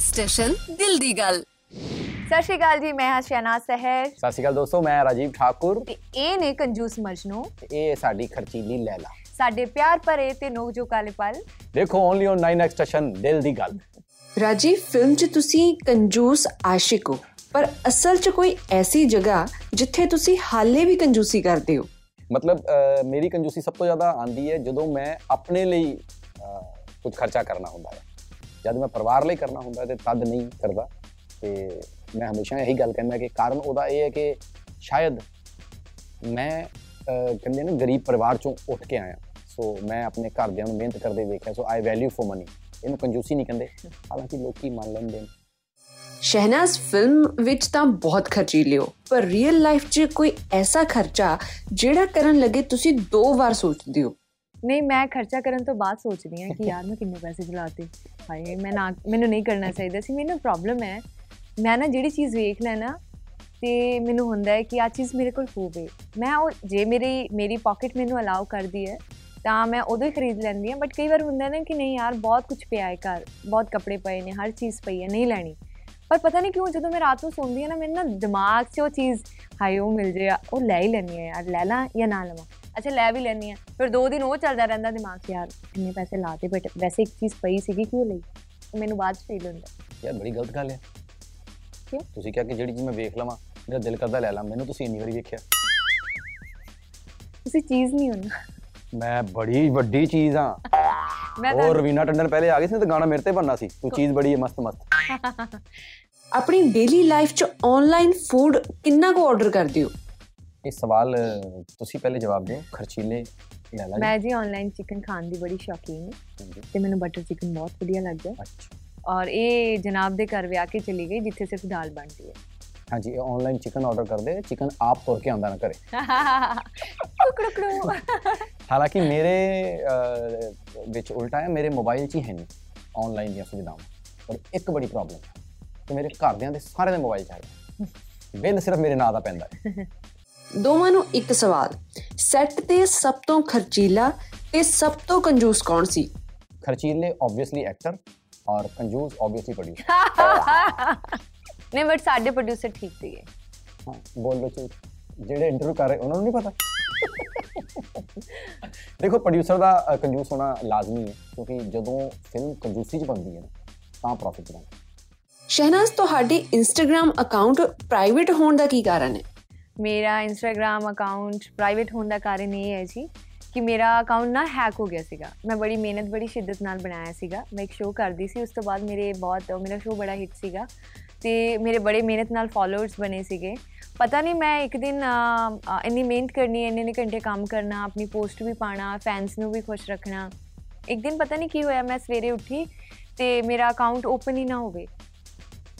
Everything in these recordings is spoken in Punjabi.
ਨੈਕਸਟ ਸਟੇਸ਼ਨ ਦਿਲ ਦੀ ਗੱਲ ਸਤਿ ਸ਼੍ਰੀ ਅਕਾਲ ਜੀ ਮੈਂ ਹਾਂ ਸ਼ਹਿਨਾਜ਼ ਸਹਿਰ। ਸਤਿ ਸ਼੍ਰੀ ਅਕਾਲ ਦੋਸਤੋ ਮੈਂ ਰਾਜੀਵ ਠਾਕੁਰ। ਤੇ ਇਹ ਨੇ ਕੰਜੂਸ ਮਜਨੂ ਤੇ ਇਹ ਸਾਡੀ ਖਰਚੀਲੀ ਲੈਲਾ। ਸਾਡੇ ਪਿਆਰ ਭਰੇ ਤੇ ਨੋਕ ਜੋ ਕਾਲੇ ਪਲ। ਦੇਖੋ ਓਨਲੀ ਔਨ 9x ਸਟੇਸ਼ਨ ਦਿਲ ਦੀ ਗੱਲ ਰਾਜੀ ਫਿਲਮ 'ਚ ਤੁਸੀਂ ਕੰਜੂਸ ਆਸ਼ਿਕ ਹੋ ਪਰ ਅਸਲ 'ਚ ਕੋਈ ਐਸੀ ਜਗ੍ਹਾ ਜਿੱਥੇ ਤੁਸੀਂ ਹਾਲੇ ਵੀ ਕੰਜੂਸੀ ਕਰਦੇ ਹੋ? ਮਤਲਬ ਮੇਰੀ ਕੰਜੂਸੀ ਸਭ ਤੋਂ ਜ਼ਿਆਦਾ ਆਂਦੀ ਹੈ ਜਦੋਂ ਮੈਂ ਆਪਣੇ ਲਈ ਕੁਝ ਖਰਚਾ ਕਰਨਾ ਹੁੰਦਾ ਹੈ। ਜਦ ਮੈਂ ਪਰਿਵਾਰ ਲਈ ਕਰਨਾ ਹੁੰਦਾ ਹੈ ਤੇ ਤਦ ਨਹੀਂ ਕਰਦਾ। ਤੇ ਮੈਂ ਹਮੇਸ਼ਾ ਇਹੀ ਗੱਲ ਕਹਿੰਦਾ ਕਿ ਕਾਰਨ ਉਹਦਾ ਇਹ ਹੈ ਕਿ ਸ਼ਾਇਦ ਮੈਂ ਅਹ, ਕਹਿੰਦੇ ਨੇ ਗਰੀਬ ਪਰਿਵਾਰ ਚੋਂ ਉੱਠ ਕੇ ਆਇਆ। ਸੋ ਮੈਂ ਆਪਣੇ ਘਰਦਿਆਂ ਨੂੰ ਮਿਹਨਤ ਕਰਦੇ ਵੇਖਿਆ so I value for money ਇਹਨੂੰ ਕੰਜੂਸੀ ਨਹੀਂ ਕਹਿੰਦੇ। ਹਾਲਾਂਕਿ ਲੋਕੀ ਮੰਨ ਲੈਂਦੇ ਨੇ। ਸ਼ਹਿਨਾਜ਼ ਫਿਲਮ ਵਿੱਚ ਤਾਂ ਬਹੁਤ ਖਰਚੀਲੇ ਹੋ ਪਰ ਰੀਅਲ ਲਾਈਫ 'ਚ ਕੋਈ ਐਸਾ ਖਰਚਾ ਜਿਹੜਾ ਕਰਨ ਲੱਗੇ ਤੁਸੀਂ ਦੋ ਵਾਰ ਸੋਚਦੇ ਹੋ। ਨਹੀਂ, ਮੈਂ ਖਰਚਾ ਕਰਨ ਤੋਂ ਬਾਅਦ ਸੋਚਦੀ ਹਾਂ ਕਿ ਯਾਰ ਮੈਂ ਕਿੰਨੇ ਪੈਸੇ ਜਲਾਤੇ। ਹਾਏ, ਮੈਂ ਨਾ, ਮੈਨੂੰ ਨਹੀਂ ਕਰਨਾ ਚਾਹੀਦਾ ਸੀ। ਮੈਨੂੰ ਪ੍ਰੋਬਲਮ ਹੈ, ਮੈਂ ਨਾ ਜਿਹੜੀ ਚੀਜ਼ ਵੇਖ ਲੈਣਾ ਤੇ ਮੈਨੂੰ ਹੁੰਦਾ ਹੈ ਕਿ ਆ ਚੀਜ਼ ਮੇਰੇ ਕੋਲ ਹੋਵੇ। ਮੈਂ ਉਹ, ਜੇ ਮੇਰੀ ਮੇਰੀ ਪਾਕਟ ਮੈਨੂੰ ਅਲਾਉ ਕਰਦੀ ਹੈ, ਤਾਂ ਮੈਂ ਉਦੋਂ ਹੀ ਖਰੀਦ ਲੈਂਦੀ ਹਾਂ। ਬਟ ਕਈ ਵਾਰ ਹੁੰਦਾ ਨਾ ਕਿ ਨਹੀਂ ਯਾਰ, ਬਹੁਤ ਕੁਝ ਪਿਆ ਹੈ ਘਰ, ਬਹੁਤ ਕੱਪੜੇ ਪਏ ਨੇ, ਹਰ ਚੀਜ਼ ਪਈ ਹੈ, ਨਹੀਂ ਲੈਣੀ। ਪਰ ਪਤਾ ਨਹੀਂ ਕਿਉਂ, ਜਦੋਂ ਮੈਂ ਰਾਤ ਨੂੰ ਸੌਂਦੀ ਹਾਂ ਨਾ ਮੇਰੇ ਨਾ ਦਿਮਾਗ 'ਚ ਉਹ ਚੀਜ਼, ਹਾਏ, ਉਹ ਮਿਲ ਜੇ, ਉਹ ਲੈ ਹੀ ਲੈਣੀ ਹੈ ਯਾਰ, ਲੈ ਲਾਂ ਜਾਂ ਨਾ ਲਵਾਂ। ਅੱਛਾ ਲੈ ਵੀ ਲੈਣੀ ਆ ਫਿਰ ਦੋ ਦਿਨ ਉਹ ਚੱਲਦਾ ਰਹਿੰਦਾ ਦਿਮਾਗ 'ਚ ਯਾਰ ਇੰਨੇ ਪੈਸੇ ਲਾਤੇ ਬਟ ਵੈਸੇ ਇੱਕ ਚੀਜ਼ ਪਈ ਸੀਗੀ ਕਿਉਂ ਲਈ? ਮੈਨੂੰ ਬਾਅਦ 'ਚ ਫੀਲ ਹੁੰਦਾ। ਯਾਰ ਬੜੀ ਗਲਤ ਗੱਲ ਹੈ ਕਿਉਂ? ਤੁਸੀਂ ਕਿਹਾ ਕਿ ਜਿਹੜੀ ਚੀਜ਼ ਮੈਂ ਵੇਖ ਲਵਾਂ ਮੇਰਾ ਦਿਲ ਕਰਦਾ ਲੈ ਲਾਂ ਮੈਨੂੰ ਤੁਸੀਂ ਇੰਨੀ ਵਾਰੀ ਵੇਖਿਆ। ਤੁਸੀਂ ਚੀਜ਼ ਨਹੀਂ ਹੁੰਦਾ। ਮੈਂ ਬੜੀ ਵੱਡੀ ਚੀਜ਼ ਆ। ਮੈਂ ਤਾਂ ਰਵੀਨਾ ਟੰਡਨ ਪਹਿਲੇ ਆ ਗਈ ਸੀ ਤਾਂ ਗਾਣਾ ਮੇਰੇ ਤੇ ਬਣਨਾ ਸੀ। ਤੂੰ ਚੀਜ਼ ਬੜੀ ਹੈ ਮਸਤ ਮਸਤ ਆਪਣੀ ਡੇਲੀ ਲਾਈਫ 'ਚ ਆਨਲਾਈਨ ਫੂਡ ਕਿੰਨਾ ਕੁ ਆਰਡਰ ਕਰਦੇ ਹੋ? ਇਹ ਸਵਾਲ ਤੁਸੀਂ ਪਹਿਲੇ ਜਵਾਬ ਦਿਓ ਖਰਚੀਲੇ ਲੈ ਲਾ ਮੈਂ ਜੀ ਆਨਲਾਈਨ ਚਿਕਨ ਖਾਣ ਦੀ ਬੜੀ ਸ਼ੌਕੀਨ ਹਾਂ ਤੇ ਮੈਨੂੰ ਬਟਰ ਚਿਕਨ ਬਹੁਤ ਵਧੀਆ ਲੱਗਦਾ। ਅੱਛਾ। ਔਰ ਇਹ ਜਨਾਬ ਦੇ ਘਰ ਵਿਆਹ ਕੇ ਚਲੀ ਗਈ ਜਿੱਥੇ ਸਿਰਫ ਦਾਲ ਬਣਦੀ ਹੈ। ਹਾਂਜੀ ਇਹ ਆਨਲਾਈਨ ਚਿਕਨ ਆਰਡਰ ਕਰਦੇ ਚਿਕਨ ਆਪ ਤੁਰ ਕੇ ਆਉਂਦਾ ਨਾ ਘਰੇ। ਕੁਕੜਕੜੂ ਹਾਲਾਂਕਿ ਮੇਰੇ ਵਿੱਚ ਉਲਟਾ ਹੈ ਮੇਰੇ ਮੋਬਾਈਲ 'ਚ ਹੀ ਹੈ ਨਹੀਂ ਆਨਲਾਈਨ ਦੀਆਂ ਸੁਵਿਧਾਵਾਂ। ਪਰ ਇੱਕ ਬੜੀ ਪ੍ਰੋਬਲਮ ਹੈ ਕਿ ਮੇਰੇ ਘਰਦਿਆਂ ਦੇ ਸਾਰਿਆਂ ਦੇ ਮੋਬਾਈਲ 'ਚ ਹੈ ਬਿੱਲ ਸਿਰਫ ਮੇਰੇ ਨਾਂ ਦਾ ਪੈਂਦਾ ਹੈ। ਦੋਵਾਂ ਨੂੰ ਇੱਕ ਸਵਾਲ ਸੈੱਟ ਤੇ ਸਭ ਤੋਂ ਖਰਚੀਲਾ ਤੇ ਸਭ ਤੋਂ ਕੰਜੂਸ ਕੌਣ ਸੀ? ਖਰਚੀਲੇ ਆਬਵੀਅਸਲੀ ਐਕਟਰ ਔਰ ਕੰਜੂਸ ਆਬਵੀਅਸਲੀ ਪ੍ਰੋਡਿਊਸਰ ਨਹੀਂ ਬਟ ਸਾਡੇ ਪ੍ਰੋਡਿਊਸਰ ਠੀਕ ਸੀਗੇ। ਹਾਂ ਬੋਲ ਲੋ ਝੂਠ ਜਿਹੜੇ ਇੰਟਰਵਿਊ ਕਰ ਰਹੇ ਉਹਨਾਂ ਨੂੰ ਨਹੀਂ ਪਤਾ? ਦੇਖੋ ਪ੍ਰੋਡਿਊਸਰ ਦਾ ਕੰਜੂਸ ਹੋਣਾ ਲਾਜ਼ਮੀ ਹੈ ਕਿਉਂਕਿ ਜਦੋਂ ਫਿਲਮ ਕੰਜੂਸੀ 'ਚ ਬਣਦੀ ਹੈ ਤਾਂ ਪ੍ਰੋਫਿਟ ਬਣਦਾ। ਸ਼ਹਿਨਾਜ਼ ਤੁਹਾਡੇ ਇੰਸਟਾਗ੍ਰam ਅਕਾਊਂਟ ਪ੍ਰਾਈਵੇਟ ਹੋਣ ਦਾ ਕੀ ਕਾਰਨ ਹੈ? ਮੇਰਾ ਇੰਸਟਾਗ੍ਰam ਅਕਾਊਂਟ ਪ੍ਰਾਈਵੇਟ ਹੋਣ ਦਾ ਕਾਰਨ ਇਹ ਹੈ ਜੀ ਕਿ ਮੇਰਾ ਅਕਾਊਂਟ ਨਾ ਹੈਕ ਹੋ ਗਿਆ ਸੀਗਾ ਮੈਂ ਬੜੀ ਮਿਹਨਤ ਬੜੀ ਸ਼ਿੱਦਤ ਨਾਲ ਬਣਾਇਆ ਸੀਗਾ ਮੈਂ ਇੱਕ ਸ਼ੋਅ ਕਰਦੀ ਸੀ ਉਸ ਤੋਂ ਬਾਅਦ ਮੇਰੇ ਬਹੁਤ ਮੇਰਾ ਸ਼ੋਅ ਬੜਾ ਹਿੱਟ ਸੀਗਾ ਤੇ ਮੇਰੇ ਬੜੇ ਮਿਹਨਤ ਨਾਲ ਫਾਲੋਅਰਸ ਬਣੇ ਸੀਗੇ ਪਤਾ ਨਹੀਂ ਮੈਂ ਇੱਕ ਦਿਨ ਅ, ਅ, ਇੰਨੀ ਮਿਹਨਤ ਕਰਨੀ ਇੰਨੇ ਇੰਨੇ ਘੰਟੇ ਕੰਮ ਕਰਨਾ ਆਪਣੀ ਪੋਸਟ ਵੀ ਪਾਣਾ ਫੈਨਸ ਨੂੰ ਵੀ ਖੁਸ਼ ਰੱਖਣਾ ਇੱਕ ਦਿਨ ਪਤਾ ਨਹੀਂ ਕੀ ਹੋਇਆ ਮੈਂ ਸਵੇਰੇ ਉੱਠੀ ਤੇ ਮੇਰਾ ਅਕਾਊਂਟ ਓਪਨ ਹੀ ਨਾ ਹੋਵੇ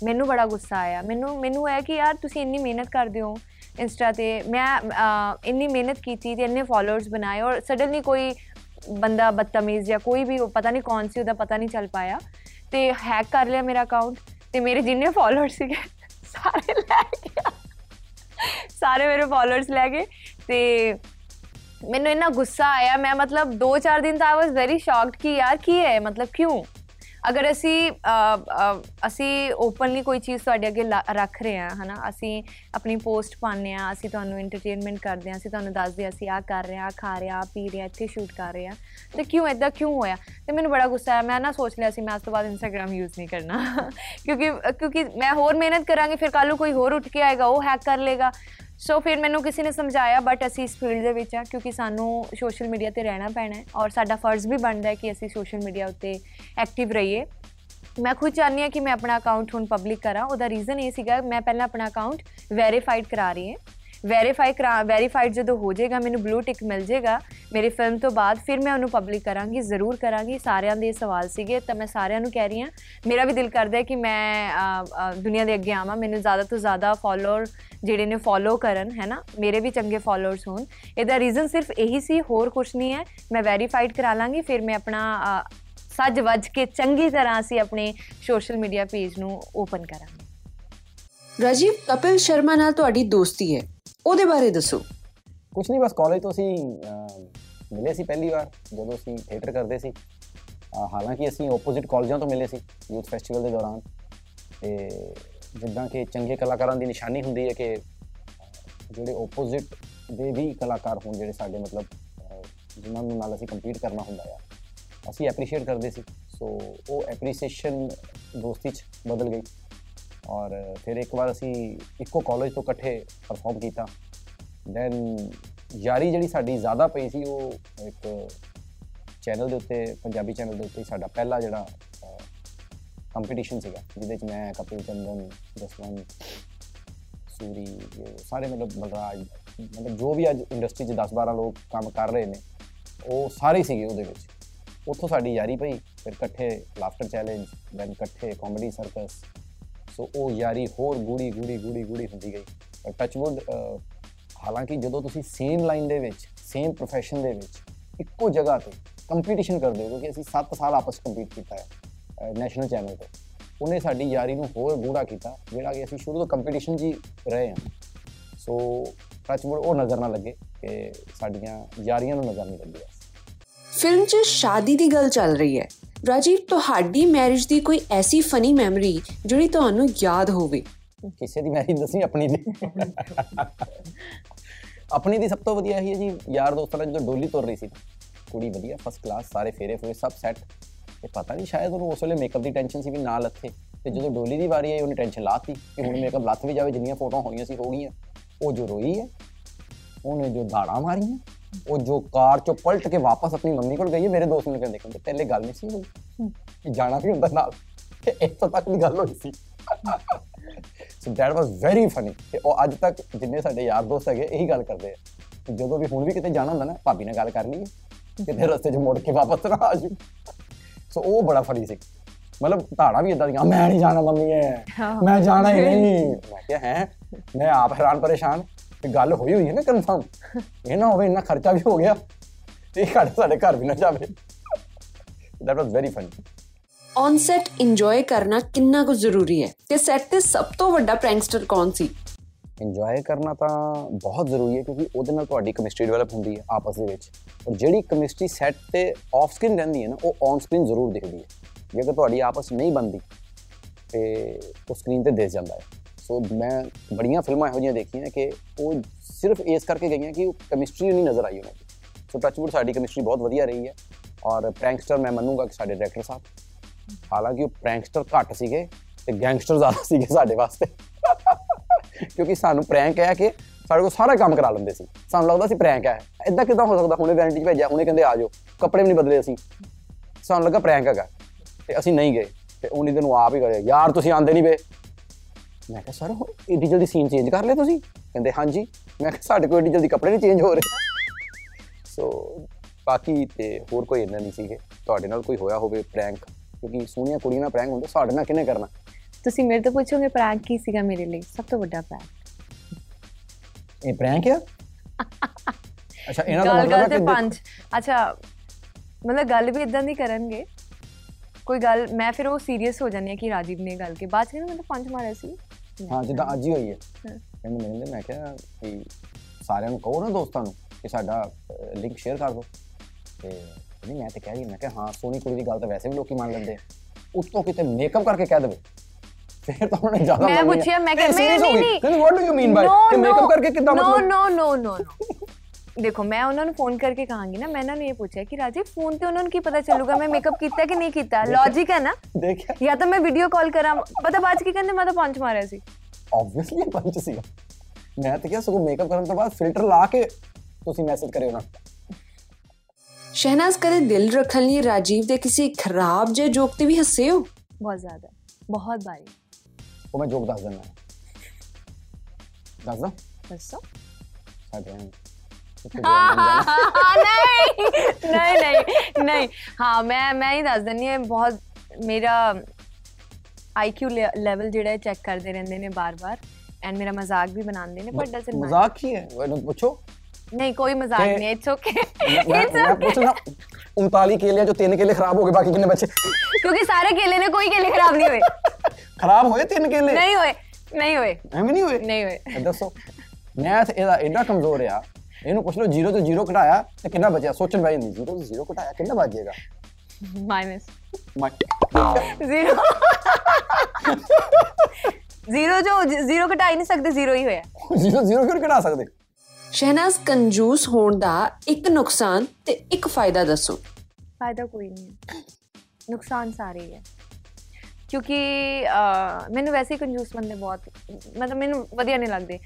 ਮੈਨੂੰ ਬੜਾ ਗੁੱਸਾ ਆਇਆ ਮੈਨੂੰ ਮੈਨੂੰ ਹੈ ਕਿ ਯਾਰ ਤੁਸੀਂ ਇੰਨੀ ਮਿਹਨਤ ਕਰਦੇ ਹੋ ਇੰਸਟਾ ਤੇ ਮੈਂ ਅਹ, ਇੰਨੀ ਮਿਹਨਤ ਕੀਤੀ ਤੇ ਇੰਨੇ ਫਾਲੋਅਰਸ ਬਣਾਏ ਔਰ ਸਡਨਲੀ ਕੋਈ ਬੰਦਾ ਬਦਤਮੀਜ਼ ਜਾਂ ਕੋਈ ਵੀ ਉਹ ਪਤਾ ਨਹੀਂ ਕੌਣ ਸੀ ਉਹਦਾ ਪਤਾ ਨਹੀਂ ਚੱਲ ਪਾਇਆ ਤੇ ਹੈਕ ਕਰ ਲਿਆ ਮੇਰਾ ਅਕਾਊਂਟ ਤੇ ਮੇਰੇ ਜਿੰਨੇ ਫਾਲੋਅਰਸ ਸੀਗੇ ਸਾਰੇ ਲੈ ਗਿਆ। ਸਾਰੇ ਮੇਰੇ ਫਾਲੋਅਰਸ ਲੈ ਗਏ ਤੇ ਮੈਨੂੰ ਇੰਨਾ ਗੁੱਸਾ ਆਇਆ ਮੈਂ ਮਤਲਬ 2-4 ਦਿਨ ਤਾਂ ਆਈ ਵਾਸ ਵੈਰੀ ਸ਼ੌਕਡ ਕਿ ਯਾਰ ਕੀ ਹੈ ਮਤਲਬ ਕਿਉਂ? ਅਗਰ ਅਸੀਂ ਅ, ਅ, ਅਸੀਂ ਓਪਨਲੀ ਕੋਈ ਚੀਜ਼ ਤੁਹਾਡੇ ਅੱਗੇ ਲਾ- ਰੱਖ ਰਹੇ ਹਾਂ ਹਨਾ ਅਸੀਂ ਆਪਣੀ ਪੋਸਟ ਪਾਉਂਦੇ ਹਾਂ ਅਸੀਂ ਤੁਹਾਨੂੰ ਐਂਟਰਟੇਨਮੈਂਟ ਕਰਦੇ ਹਾਂ ਅਸੀਂ ਤੁਹਾਨੂੰ ਦੱਸਦੇ ਹਾਂ ਅਸੀਂ ਆਹ ਕਰ ਰਹੇ ਹਾਂ ਆਹ ਖਾ ਰਹੇ ਹਾਂ ਆਹ ਪੀ ਰਹੇ ਹਾਂ ਇੱਥੇ ਸ਼ੂਟ ਕਰ ਰਹੇ ਹਾਂ ਤੇ ਕਿਉਂ ਇਦਾਂ ਕਿਉਂ ਹੋਇਆ? ਤੇ ਮੈਨੂੰ ਬੜਾ ਗੁੱਸਾ ਆਇਆ ਮੈਂ ਨਾ ਸੋਚ ਲਿਆ ਸੀ ਮੈਂ ਅੱਜ ਤੋਂ ਬਾਅਦ ਇੰਸਟਾਗ੍ਰam ਯੂਜ਼ ਨਹੀਂ ਕਰਨਾ ਕਿਉਂਕਿ ਕਿਉਂਕਿ ਮੈਂ ਹੋਰ ਮਿਹਨਤ ਕਰਾਂਗੀ ਫਿਰ ਕੱਲ ਨੂੰ ਕੋਈ ਹੋਰ ਉੱਠ ਕੇ ਆਏਗਾ ਉਹ ਹੈਕ ਕਰ ਲੇਗਾ ਸੋ ਫਿਰ ਮੈਨੂੰ ਕਿਸੇ ਨੇ ਸਮਝਾਇਆ ਬਟ ਅਸੀਂ ਇਸ ਫੀਲਡ ਦੇ ਵਿੱਚ ਆ ਕਿਉਂਕਿ ਸਾਨੂੰ ਸੋਸ਼ਲ ਮੀਡੀਆ ਤੇ ਰਹਿਣਾ ਪੈਣਾ ਹੈ ਔਰ ਸਾਡਾ ਫਰਜ਼ ਵੀ ਬਣਦਾ ਹੈ ਕਿ ਅਸੀਂ ਸੋਸ਼ਲ ਮੀਡੀਆ ਉੱਤੇ ਐਕਟਿਵ ਰਹੀਏ। ਮੈਂ ਖੁਦ ਚਾਹੁੰਦੀ ਹਾਂ ਕਿ ਮੈਂ ਆਪਣਾ ਅਕਾਊਂਟ ਹੁਣ ਪਬਲਿਕ ਕਰਾਂ। ਉਹਦਾ ਰੀਜ਼ਨ ਇਹ ਸੀਗਾ, ਮੈਂ ਪਹਿਲਾਂ ਆਪਣਾ ਅਕਾਊਂਟ ਵੈਰੀਫਾਈਡ ਕਰਾ ਰਹੀ ਹਾਂ। ਵੈਰੀਫਾਈ ਕਰਾ ਵੈਰੀਫਾਈਡ ਜਦੋਂ ਹੋ ਜਾਏਗਾ ਮੈਨੂੰ ਬਲੂ ਟਿਕ ਮਿਲ ਜਾਏਗਾ ਮੇਰੀ ਫਿਲਮ ਤੋਂ ਬਾਅਦ ਫਿਰ ਮੈਂ ਉਹਨੂੰ ਪਬਲਿਕ ਕਰਾਂਗੀ ਜ਼ਰੂਰ ਕਰਾਂਗੀ। ਸਾਰਿਆਂ ਦੇ ਇਹ ਸਵਾਲ ਸੀਗੇ ਤਾਂ ਮੈਂ ਸਾਰਿਆਂ ਨੂੰ ਕਹਿ ਰਹੀ ਹਾਂ ਮੇਰਾ ਵੀ ਦਿਲ ਕਰਦਾ ਹੈ ਕਿ ਮੈਂ ਅ, ਅ, ਦੁਨੀਆ ਦੇ ਅੱਗੇ ਆਵਾਂ। ਮੈਨੂੰ ਜ਼ਿਆਦਾ ਤੋਂ ਜ਼ਿਆਦਾ ਫਾਲੋਅਰ ਜਿਹੜੇ ਨੇ ਫੋਲੋ ਕਰਨ ਹੈ ਨਾ ਮੇਰੇ ਵੀ ਚੰਗੇ ਫਾਲੋਅਰਸ ਹੋਣ। ਇਹਦਾ ਰੀਜ਼ਨ ਸਿਰਫ ਇਹੀ ਸੀ ਹੋਰ ਕੁਝ ਨਹੀਂ ਹੈ। ਮੈਂ ਵੈਰੀਫਾਈਡ ਕਰਾ ਲਾਂਗੀ ਫਿਰ ਮੈਂ ਆਪਣਾ ਅ, ਸੱਜ ਵੱਜ ਕੇ ਚੰਗੀ ਤਰ੍ਹਾਂ ਅਸੀਂ ਆਪਣੇ ਸੋਸ਼ਲ ਮੀਡੀਆ ਪੇਜ ਨੂੰ ਓਪਨ ਕਰਾਂਗੇ। ਰਾਜੀਵ ਕਪਿਲ ਸ਼ਰਮਾ ਨਾਲ ਤੁਹਾਡੀ ਦੋਸਤੀ ਹੈ। ਉਹਦੇ ਬਾਰੇ ਦੱਸੋ। ਕੁਛ ਨਹੀਂ ਬਸ ਕਾਲਜ ਤੋਂ ਅਸੀਂ ਅਹ, ਮਿਲੇ ਸੀ ਪਹਿਲੀ ਵਾਰ ਜਦੋਂ ਅਸੀਂ ਥੀਏਟਰ ਕਰਦੇ ਸੀ। ਅਹ, ਹਾਲਾਂਕਿ ਅਸੀਂ ਆਪੋਜ਼ਿਟ ਕਾਲਜਾਂ ਤੋਂ ਮਿਲੇ ਸੀ ਯੂਥ ਫੈਸਟੀਵਲ ਦੇ ਦੌਰਾਨ। ਤੇ ਜਿੱਦਾਂ ਕਿ ਚੰਗੇ ਕਲਾਕਾਰਾਂ ਦੀ ਨਿਸ਼ਾਨੀ ਹੁੰਦੀ ਹੈ ਕਿ ਜਿਹੜੇ ਆਪੋਜ਼ਿਟ ਦੇ ਵੀ ਕਲਾਕਾਰ ਹੋਣ ਜਿਹੜੇ ਸਾਡੇ ਮਤਲਬ ਅਹ, ਜਿਨ੍ਹਾਂ ਨੂੰ ਨਾਲ ਅਸੀਂ ਕੰਪੀਟ ਕਰਨਾ ਹੁੰਦਾ ਆ ਅਸੀਂ ਐਪਰੀਸ਼ੀਏਟ ਕਰਦੇ ਸੀ। ਸੋ ਉਹ ਐਪਰੀਸੀਏਸ਼ਨ ਦੋਸਤੀ ਚ ਬਦਲ ਗਈ। ਔਰ ਫਿਰ ਇੱਕ ਵਾਰ ਅਸੀਂ ਇੱਕੋ ਕਾਲਜ ਤੋਂ ਇਕੱਠੇ ਪਰਫਾਰਮ ਕੀਤਾ। ਦੈਨ ਯਾਰੀ ਜਿਹੜੀ ਸਾਡੀ ਜ਼ਿਆਦਾ ਪਈ ਸੀ, ਉਹ ਇੱਕ ਚੈਨਲ ਦੇ ਉੱਤੇ, ਪੰਜਾਬੀ ਚੈਨਲ ਦੇ ਉੱਤੇ ਸਾਡਾ ਪਹਿਲਾ ਜਿਹੜਾ ਕੰਪੀਟੀਸ਼ਨ ਸੀਗਾ, ਜਿਹਦੇ ਚ ਮੈਂ, ਕਪਿਲ ਚੰਦਨ, ਜਸਵੰਤ, ਸੂਰੀ, ਇਹ ਸਾਰੇ ਮਤਲਬ ਬਲਰਾਜ, ਮਤਲਬ ਜੋ ਵੀ ਅੱਜ ਇੰਡਸਟਰੀ 'ਚ 10-12 ਲੋਕ ਕੰਮ ਕਰ ਰਹੇ ਨੇ, ਉਹ ਸਾਰੇ ਸੀਗੇ ਉਹਦੇ ਵਿੱਚ। ਉੱਥੋਂ ਸਾਡੀ ਯਾਰੀ ਪਈ, ਫਿਰ ਇਕੱਠੇ ਲਾਫਟਰ ਚੈਲੰਜ ਦੈਨ ਇਕੱਠੇ ਕਾਮੇਡੀ ਸਰਕਸ ਸੋ ਉਹ ਯਾਰੀ ਹੋਰ ਗੂੜੀ ਗੂੜੀ ਗੂੜੀ ਗੂੜੀ ਹੁੰਦੀ ਗਈ। ਪਰ ਟੱਚਵੁੱਡ ਹਾਲਾਂਕਿ ਜਦੋਂ ਤੁਸੀਂ ਸੇਮ ਲਾਈਨ ਦੇ ਵਿੱਚ ਸੇਮ profession ਦੇ ਵਿੱਚ ਇੱਕੋ ਜਗ੍ਹਾ ਤੇ ਕੰਪੀਟੀਸ਼ਨ ਕਰਦੇ ਹੋ, ਕਿਉਂਕਿ ਅਸੀਂ 7 ਸਾਲ ਆਪਸ ਕੰਪੀਟ ਕੀਤਾ ਹੈ ਨੈਸ਼ਨਲ ਚੈਨਲ ਤੇ, ਉਹਨੇ ਸਾਡੀ ਯਾਰੀ ਨੂੰ ਹੋਰ ਗੂੜਾ ਕੀਤਾ, ਜਿਹੜਾ ਕਿ ਅਸੀਂ ਸ਼ੁਰੂ ਤੋਂ ਕੰਪੀਟੀਸ਼ਨ 'ਚ ਹੀ ਰਹੇ ਹਾਂ। ਸੋ ਟੱਚਵੁੱਡ ਉਹ ਨਜ਼ਰ ਨਾ ਲੱਗੇ ਕਿ ਸਾਡੀਆਂ ਯਾਰੀਆਂ ਨੂੰ ਨਜ਼ਰ ਨਹੀਂ ਲੱਗੀ ਬਸ। ਫਿਲਮ 'ਚ ਸ਼ਾਦੀ ਦੀ ਗੱਲ ਚੱਲ ਰਹੀ ਹੈ। ਰਾਜੀਵ, ਤੁਹਾਡੀ ਮੈਰਿਜ ਦੀ ਕੋਈ ਐਸੀ ਫਨੀ ਮੈਮਰੀ ਜਿਹੜੀ ਤੁਹਾਨੂੰ ਯਾਦ ਹੋਵੇ? ਕਿਸੇ ਦੀ ਮੈਰਿਜ ਦੱਸੀ, ਆਪਣੀ ਦੀ। ਆਪਣੀ ਦੀ ਸਭ ਤੋਂ ਵਧੀਆ ਇਹੀ ਹੈ ਜੀ, ਯਾਰ ਦੋਸਤਾਂ ਨਾਲ ਜਦੋਂ ਡੋਲੀ ਤੁਰ ਰਹੀ ਸੀ, ਕੁੜੀ ਵਧੀਆ ਫਸਟ ਕਲਾਸ ਸਾਰੇ ਫੇਰੇ ਫੂਰੇ, ਸਭ ਸੈੱਟ ਤੇ ਪਤਾ ਨਹੀਂ, ਸ਼ਾਇਦ ਉਹਨੂੰ ਉਸ ਵੇਲੇ ਮੇਕਅਪ ਦੀ ਟੈਨਸ਼ਨ ਸੀ ਵੀ ਨਾ ਲੱਥੇ। ਤੇ ਜਦੋਂ ਡੋਲੀ ਦੀ ਵਾਰੀ ਆਈ, ਉਹਨੇ ਟੈਨਸ਼ਨ ਲਾਤੀ ਕਿ ਹੁਣ ਮੇਕਅਪ ਲੱਥ ਵੀ ਜਾਵੇ, ਜਿੰਨੀਆਂ ਫੋਟੋਆਂ ਹੋਈਆਂ ਸੀ, ਹੋ ਗਈਆਂ। ਉਹ ਜੋ ਰੋਈ ਹੈ, ਉਹਨੇ ਜੋ ਦਾੜਾਂ ਮਾਰੀਆਂ ਉਹ ਜੋ ਕਾਰ ਚੋਂ ਪਲਟ ਕੇ ਵਾਪਸ ਆਪਣੀ ਮੰਮੀ ਕੋਲ ਗਈ ਹੈ ਮੇਰੇ ਦੋਸਤ ਨੂੰ ਕਹਿੰਦੇ ਕਹਿੰਦੇ ਪਹਿਲੇ ਗੱਲ ਨਹੀਂ ਸੀ ਹੋਈ ਕਿ ਜਾਣਾ ਵੀ ਹੁੰਦਾ ਨਾਲ। ਤੇ ਇੱਥੋਂ ਤੱਕ ਦੀ ਗੱਲ ਹੋਈ ਸੀ। So that was very funny ਤੇ ਉਹ ਅੱਜ ਤੱਕ ਜਿੰਨੇ ਸਾਡੇ ਯਾਰ ਦੋਸਤ ਹੈਗੇ ਇਹੀ ਗੱਲ ਕਰਦੇ ਆ। ਕਿ ਜਦੋਂ ਵੀ ਹੁਣ ਵੀ ਕਿਤੇ ਜਾਣਾ ਹੁੰਦਾ ਨਾ ਭਾਬੀ ਨਾਲ ਗੱਲ ਕਰ ਲਈਏ। ਕਿਤੇ ਰਸਤੇ 'ਚ ਮੁੜ ਕੇ ਵਾਪਸ ਨਾ ਆ ਜਾਊ ਸੋ ਉਹ ਬੜਾ ਫਨੀ ਸੀ। ਮਤਲਬ ਧਾੜਾ ਵੀ ਇਦਾਂ ਦੀਆਂ ਮੈਂ ਨਹੀਂ ਜਾਣਾ ਮੰਮੀ ਐ। ਮੈਂ ਜਾਣਾ ਹੀ ਨਹੀਂ। ਮੈਂ ਕਿਹਾ ਹੈ? ਮੈਂ ਆਪ ਹੈਰਾਨ ਪਰੇਸ਼ਾਨ। ਤੇ ਗੱਲ ਹੋਈ ਹੋਈ ਹੈ ਨਾ ਕਨਫਰਮ ਇਹ ਨਾ ਹੋਵੇ ਇੰਨਾ ਖਰਚਾ ਵੀ ਹੋ ਗਿਆ। ਤੇ ਸਾਡੇ ਸਾਡੇ ਘਰ ਵੀ ਨਾ ਜਾਵੇ। That was very funny on set enjoy ਕਰਨਾ ਕਿੰਨਾ ਕੁ ਜ਼ਰੂਰੀ ਹੈ? ਤੇ ਸੈਟ ਤੇ ਸਭ ਤੋਂ ਵੱਡਾ ਪ੍ਰੈਂਕਸਟਰ ਕੌਣ ਸੀ? ਇੰਜੋਏ ਕਰਨਾ ਤਾਂ ਬਹੁਤ ਜ਼ਰੂਰੀ ਹੈ ਕਿਉਂਕਿ ਉਹਦੇ ਨਾਲ ਤੁਹਾਡੀ ਕੈਮਿਸਟਰੀ ਡਿਵੈਲਪ ਹੁੰਦੀ ਹੈ ਆਪਸ ਦੇ ਵਿੱਚ। ਔਰ ਜਿਹੜੀ ਕੈਮਿਸਟਰੀ ਸੈੱਟ ਤੇ ਆਫ ਸਕਰੀਨ ਰਹਿੰਦੀ ਹੈ ਨਾ ਉਹ ਔਨ ਸਕਰੀਨ ਜ਼ਰੂਰ ਦਿਖਦੀ ਹੈ। ਜੇਕਰ ਤੁਹਾਡੀ ਆਪਸ ਨਹੀਂ ਬਣਦੀ ਤੇ ਉਹ ਸਕਰੀਨ ਤੇ ਦਿਸ ਜਾਂਦਾ ਹੈ। ਸੋ ਮੈਂ ਬੜੀਆਂ ਫਿਲਮਾਂ ਇਹੋ ਜਿਹੀਆਂ ਦੇਖੀਆਂ ਕਿ ਉਹ ਸਿਰਫ ਇਸ ਕਰਕੇ ਗਈਆਂ ਕਿ ਉਹ ਕੈਮਿਸਟਰੀ ਨਹੀਂ ਨਜ਼ਰ ਆਈ ਉਹਨਾਂ ਦੀ। ਸੋ ਟੱਚਵੁੱਡ ਸਾਡੀ ਕੈਮਿਸਟਰੀ ਬਹੁਤ ਵਧੀਆ ਰਹੀ ਹੈ ਔਰ ਪ੍ਰੈਂਕਸਟਰ ਮੈਂ ਮੰਨੂਗਾ ਕਿ ਸਾਡੇ ਡਾਇਰੈਕਟਰ ਸਾਹਿਬ। ਹਾਲਾਂਕਿ ਉਹ ਪ੍ਰੈਂਕਸਟਰ ਘੱਟ ਸੀਗੇ ਤੇ ਗੈਂਗਸਟਰ ਜ਼ਿਆਦਾ ਸੀਗੇ ਸਾਡੇ ਵਾਸਤੇ। ਕਿਉਂਕਿ ਸਾਨੂੰ ਪ੍ਰੈਂਕ ਹੈ ਕਿ ਸਾਡੇ ਕੋਲ ਸਾਰਾ ਕੰਮ ਕਰਾ ਲੈਂਦੇ ਸੀ। ਸਾਨੂੰ ਲੱਗਦਾ ਸੀ ਪ੍ਰੈਂਕ ਹੈ। ਇਦਾਂ ਕਿਦਾਂ ਹੋ ਸਕਦਾ? ਹੁਣੇ ਵੈਨਿਟੀ 'ਚ ਭੇਜਿਆ, ਹੁਣੇ ਕਹਿੰਦੇ ਆ ਜਾਓ। ਕੱਪੜੇ ਵੀ ਨਹੀਂ ਬਦਲੇ ਅਸੀਂ। ਸਾਨੂੰ ਲੱਗਾ ਪ੍ਰੈਂਕ ਹੈਗਾ। ਤੇ ਅਸੀਂ ਨਹੀਂ ਗਏ। ਤੇ ਉਹਨੀ ਦਿਨ ਨੂੰ ਆਪ ਹੀ ਕਰੇ ਯਾਰ, ਤੁਸੀਂ ਆਂਦੇ ਨਹੀਂ ਵੇ ਮੈਂ ਕਿਹਾ ਸਰ ਏਡੀ ਜਲਦੀ ਸੀਨ ਚੇਂਜ ਕਰ ਲਿਆ ਤੁਸੀਂ? ਕਹਿੰਦੇ ਹਾਂਜੀ। ਮੈਂ ਕਿਹਾ ਸਾਡੇ ਕੋਲ ਏਡੀ ਜਲਦੀ ਕੱਪੜੇ ਨਹੀਂ ਚੇਂਜ ਹੋ ਰਹੇ। ਸੋ ਬਾਕੀ ਤੇ ਹੋਰ ਕੋਈ ਇੰਨਾ ਨਹੀਂ ਸੀਗੇ। ਤੁਹਾਡੇ ਨਾਲ ਕੋਈ ਹੋਇਆ ਹੋਵੇ ਪ੍ਰੈਂਕ ਕਿਉਂਕਿ ਸੋਹਣੀਆਂ ਕੁੜੀਆਂ ਨਾਲ ਪ੍ਰੈਂਕ ਹੁੰਦੇ ਸਾਡੇ ਨਾਲ ਕਿਹਨੇ ਕਰਨਾ? ਤੁਸੀਂ ਮੇਰੇ ਤੋਂ ਪੁੱਛੋਗੇ ਪ੍ਰੈਂਕ ਕੀ ਸੀਗਾ ਮੇਰੇ ਲਈ? ਸਭ ਤੋਂ ਵੱਡਾ ਪ੍ਰੈਂਕ ਇਹ ਪ੍ਰੈਂਕ ਆ? ਅੱਛਾ ਇਹਨਾਂ ਦਾ ਮਤਲਬ ਹੈ ਕਿ ਪੰਜ। ਅੱਛਾ ਮਤਲਬ ਗੱਲ ਵੀ ਇਦਾਂ ਦੀ ਕਰਨਗੇ। ਕੋਈ ਗੱਲ ਮੈਂ ਫਿਰ ਉਹ ਸੀਰੀਅਸ ਹੋ ਜਾਂਦੀ ਹਾਂ ਕਿ ਰਾਜੀਵ ਨੇ ਗੱਲ ਕੇ ਬਾਅਦ ਚ ਕਹਿੰਦਾ ਮੈਂ ਤਾਂ ਪੰਜ ਮਾਰਿਆ ਸੀ। ਹਾਂ ਜਿੱਦਾਂ ਅੱਜ ਹੀ ਹੋਈ ਹੈ। ਕਹਿੰਦੇ ਮੈਨੂੰ ਮੈਂ ਕਿਹਾ ਕਿ ਸਾਰਿਆਂ ਨੂੰ ਕਹੋ ਨਾ ਦੋਸਤਾਂ ਨੂੰ ਕਿ ਸਾਡਾ ਲਿੰਕ ਸ਼ੇਅਰ ਕਰ ਦਿਓ। ਤੇ ਨਹੀਂ ਮੈਂ ਤੇ ਕਹਿ ਰਹੀ ਮੈਂ ਕਿਹਾ ਹਾਂ ਸੋਹਣੀ ਕੁੜੀ ਦੀ ਗੱਲ ਤਾਂ ਵੈਸੇ ਵੀ ਲੋਕੀ ਮੰਨ ਲੈਂਦੇ ਉੱਤੋਂ ਕਿਤੇ ਮੇਕਅਪ ਕਰਕੇ ਕਹਿ ਦੇਵੇ। ਫਿਰ ਤਾਂ ਉਹਨੇ ਜ਼ਿਆਦਾ ਮੈਂ। ਪੁੱਛਿਆ ਮੈਂ ਕਿਹਾ ਨਹੀਂ। ਨਹੀਂ what do you mean by makeup ਕਰਕੇ ਕਿੱਦਾਂ ਮਤਲਬ ਦੇਖੋ ਮੈਂ ਉਹਨਾਂ ਨੂੰ ਫੋਨ ਕਰਕੇ ਕਹਾਂਗੀ ਨਾ ਮੈਂ ਇਹਨਾਂ ਨੂੰ ਇਹ ਪੁੱਛਿਆ ਕਿ ਰਾਜੀਵ ਫੋਨ ਤੇ ਉਹਨਾਂ ਨੂੰ ਕੀ ਪਤਾ ਚੱਲੂਗਾ ਮੈਂ ਮੇਕਅਪ ਕੀਤਾ ਕਿ ਨਹੀਂ ਕੀਤਾ ਲੌਜੀਕ ਹੈ ਨਾ ਦੇਖਿਆ ਜਾਂ ਤਾਂ ਮੈਂ ਵੀਡੀਓ ਕਾਲ ਕਰਾਂ ਪਤਾ ਬਾਅਦ 'ਚ ਕੀ ਕਹਿੰਦੇ ਮੈਂ ਤਾਂ ਪੰਜ ਮਾਰਿਆ ਸੀ ਆਬਵੀਅਸਲੀ ਪੰਚ ਸੀਗਾ ਮੈਂ ਤਾਂ ਕਿਹਾ ਸਗੋਂ ਮੇਕਅਪ ਕਰਨ ਤੋਂ ਬਾਅਦ ਫਿਲਟਰ ਲਾ ਕੇ ਤੁਸੀਂ ਮੈਸੇਜ ਕਰਿਓ ਨਾ ਸ਼ਹਿਨਾਜ਼ ਕਦੇ ਦਿਲ ਰੱਖਣ ਲਈ ਰਾਜੀਵ ਦੇ ਕਿਸੇ ਖਰਾਬ ਜਿਹੇ ਜੋਕ ਤੇ ਵੀ ਹੱਸੇ ਹੋ ਬਹੁਤ ਜ਼ਿਆਦਾ ਬਹੁਤ ਬਾਰੀ ਉਹ ਮੈਂ ਜੋਕ ਦੱਸ ਦਿੰਦਾ ਦੱਸਦਾ ਦੱਸੋ ਸਾਡੇ ਐਂ ਕਿੱਥੇ ਹਾਂ ਜਾਣਾ ਹਾਂ, ਨਹੀਂ ਨਹੀਂ ਨਹੀਂ ਨਹੀਂ ਹਾਂ ਮੈਂ ਮੈਂ ਹੀ ਦੱਸ ਦਿੰਨੀ ਹਾਂ ਬਹੁਤ ਮੇਰਾ ਆਈਕਿਊ ਲੈਵਲ ਜਿਹੜਾ ਚੈੱਕ ਕਰਦੇ ਰਹਿੰਦੇ ਨੇ ਬਾਰ-ਬਾਰ ਐਂਡ ਮੇਰਾ ਮਜ਼ਾਕ ਵੀ ਬਣਾਉਂਦੇ ਨੇ ਪਰ ਡਸਨਟ ਮੈਟਰ ਮਜ਼ਾਕ ਕੀ ਹੈ ਇਹਨੂੰ ਪੁੱਛੋ ਨਹੀਂ ਕੋਈ ਮਜ਼ਾਕ ਤੇ- ਨਹੀਂ ਇਟਸ ਓਕੇ ਮੈਂ ਮੈਂ- ਮੈਂ ਪੁੱਛਣਾ 39 ਕੇਲੇ ਜੋ ਤਿੰਨ ਕੇਲੇ ਖਰਾਬ ਹੋ ਗਏ ਬਾਕੀ ਕਿੰਨੇ ਬਚੇ ਕਿਉਂਕਿ ਸਾਰੇ ਕੇਲੇ ਨੇ ਕੋਈ ਕੇਲੇ ਖਰਾਬ ਨਹੀਂ ਹੋਏ ਖਰਾਬ ਹੋਏ ਤਿੰਨ ਕੇਲੇ ਨਹੀਂ ਹੋਏ ਨਹੀਂ ਹੋਏ ਐਵੇਂ ਨਹੀਂ ਹੋਏ ਇਹਨੂੰ ਪੁੱਛ ਲਓ 0 ਤੋਂ 0 ਘਟਾਇਆ ਤੇ ਕਿੰਨਾ ਬਚਿਆ ਸੋਚਣ ਬੈ ਜਾਂਦੀ 0 ਤੋਂ 0 ਘਟਾਇਆ ਕਿੰਨਾ ਬਚ ਜਾਏਗਾ ਮਾਈਨਸ ਜ਼ੀਰੋ ਜ਼ੀਰੋ ਜੋ ਜ਼ੀਰੋ ਘਟਾ ਹੀ ਨਹੀਂ ਸਕਦੇ ਜ਼ੀਰੋ ਹੀ ਹੋਇਆ ਜ਼ੀਰੋ ਜ਼ੀਰੋ ਕਿਉਂ ਕਢਾ ਸਕਦੇ ਸ਼ਹਿਨਾਜ਼ ਕੰਜੂਸ ਹੋਣ ਦਾ ਇੱਕ ਨੁਕਸਾਨ ਤੇ ਇੱਕ ਫਾਇਦਾ ਦੱਸੋ ਫਾਇਦਾ ਕੋਈ ਨਹੀਂ ਹੈ ਨੁਕਸਾਨ ਸਾਰੇ ਹੀ ਹੈ ਕਿਉਂਕਿ ਮੈਨੂੰ ਵੈਸੇ ਕੰਜੂਸ ਬੰਦੇ ਬਹੁਤ ਮਤਲਬ ਮੈਨੂੰ ਵਧੀਆ ਨਹੀਂ ਲੱਗਦੇ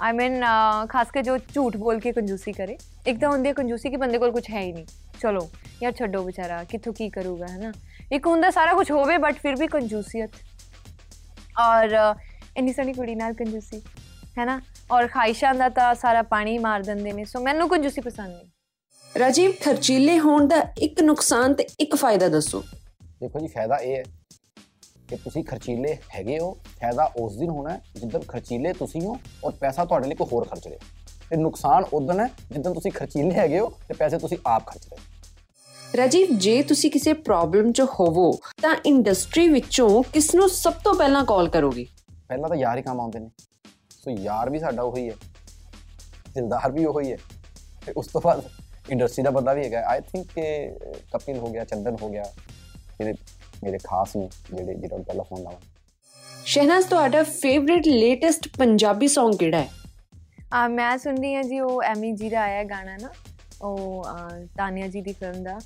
ਆਈ ਮੀਨ ਖਾਸ ਕੇ ਜੋ ਝੂਠ ਬੋਲ ਕੇ ਕੰਜੂਸੀ ਕਰੇ ਇੱਕ ਤਾਂ ਹੁੰਦੀ ਹੈ ਕੰਜੂਸੀ ਕਿ ਬੰਦੇ ਕੋਲ ਕੁਝ ਹੈ ਹੀ ਨਹੀਂ ਚਲੋ ਯਾਰ ਛੱਡੋ ਵਿਚਾਰਾ ਕਿੱਥੋਂ ਕੀ ਕਰੂਗਾ ਹੈ ਨਾ ਇੱਕ ਹੁੰਦਾ ਸਾਰਾ ਕੁਝ ਹੋਵੇ ਬਟ ਫਿਰ ਵੀ ਕੰਜੂਸੀਅਤ ਔਰ ਇੰਨੀ ਸੋਹਣੀ ਕੁੜੀ ਨਾਲ ਕੰਜੂਸੀ ਹੈ ਨਾ ਔਰ ਖਾਹਿਸ਼ਾਂ ਦਾ ਤਾਂ ਸਾਰਾ ਪਾਣੀ ਮਾਰ ਦਿੰਦੇ ਨੇ ਸੋ ਮੈਨੂੰ ਕੰਜੂਸੀ ਪਸੰਦ ਨਹੀਂ ਰਾਜੀਵ ਖਰਚੀਲੇ ਹੋਣ ਦਾ ਇੱਕ ਨੁਕਸਾਨ ਤੇ ਇੱਕ ਫਾਇਦਾ ਦੱਸੋ ਦੇਖੋ ਜੀ ਫਾਇਦਾ ਇਹ ਹੈ ਕਿ ਤੁਸੀਂ ਖਰਚੀਲੇ ਹੈਗੇ ਹੋ ਫਾਇਦਾ ਉਸ ਦਿਨ ਹੋਣਾ ਹੈ ਜਿੱਦਣ ਖਰਚੀਲੇ ਤੁਸੀਂ ਹੋ ਔਰ ਪੈਸਾ ਤੁਹਾਡੇ ਲਈ ਕੋਈ ਹੋਰ ਖਰਚ ਰਿਹਾ। ਤੇ ਨੁਕਸਾਨ ਉਦੋਂ ਹੈ ਜਿੱਦਣ ਤੁਸੀਂ ਖਰਚੀਲੇ ਹੈਗੇ ਹੋ ਤੇ ਪੈਸੇ ਤੁਸੀਂ ਆਪ ਖਰਚ ਰਹੇ। ਰਾਜੀਵ ਜੇ ਤੁਸੀਂ ਕਿਸੇ ਪ੍ਰੋਬਲਮ 'ਚ ਹੋਵੋ ਤਾਂ ਇੰਡਸਟਰੀ ਵਿੱਚੋਂ ਕਿਸ ਨੂੰ ਸਭ ਤੋਂ ਪਹਿਲਾਂ ਕਾਲ ਕਰੋਗੇ? ਪਹਿਲਾਂ ਤਾਂ ਯਾਰ ਹੀ ਕੰਮ ਆਉਂਦੇ ਨੇ। ਸੋ ਯਾਰ ਵੀ ਸਾਡਾ ਉਹੀ ਹੈ ਦਿਲਦਾਰ ਵੀ ਉਹੀ ਹੈ ਤੇ ਉਸ ਤੋਂ ਬਾਅਦ ਇੰਡਸਟਰੀ ਦਾ ਬੰਦਾ ਵੀ ਹੈਗਾ। ਆਈ ਥਿੰਕ ਕਿ ਕਪਿਲ ਹੋ ਗਿਆ ਚੰਦਨ ਹੋ ਗਿਆ ਜਿਹੜੇ ਮੇਰੇ ਖਾਸ ਨੇ ਜਿਹੜੇ ਜਿਹੜਾ ਪਹਿਲਾਂ ਫੋਨ ਲਾਵਾਂ ਸ਼ਹਿਨਾਜ਼ ਤੁਹਾਡਾ ਫੇਵਰਿਟ ਲੇਟੈਸਟ ਪੰਜਾਬੀ Song ਕਿਹੜਾ ਹੈ? ਆ ਮੈਂ ਸੁਣਦੀ ਹਾਂ ਜੀ ਉਹ ਐਮੀ ਜੀ ਦਾ ਆਇਆ ਗਾਣਾ ਨਾ। ਉਹ ਤਾਨੀਆ ਜੀ ਦੀ ਫਿਲਮ ਦਾ।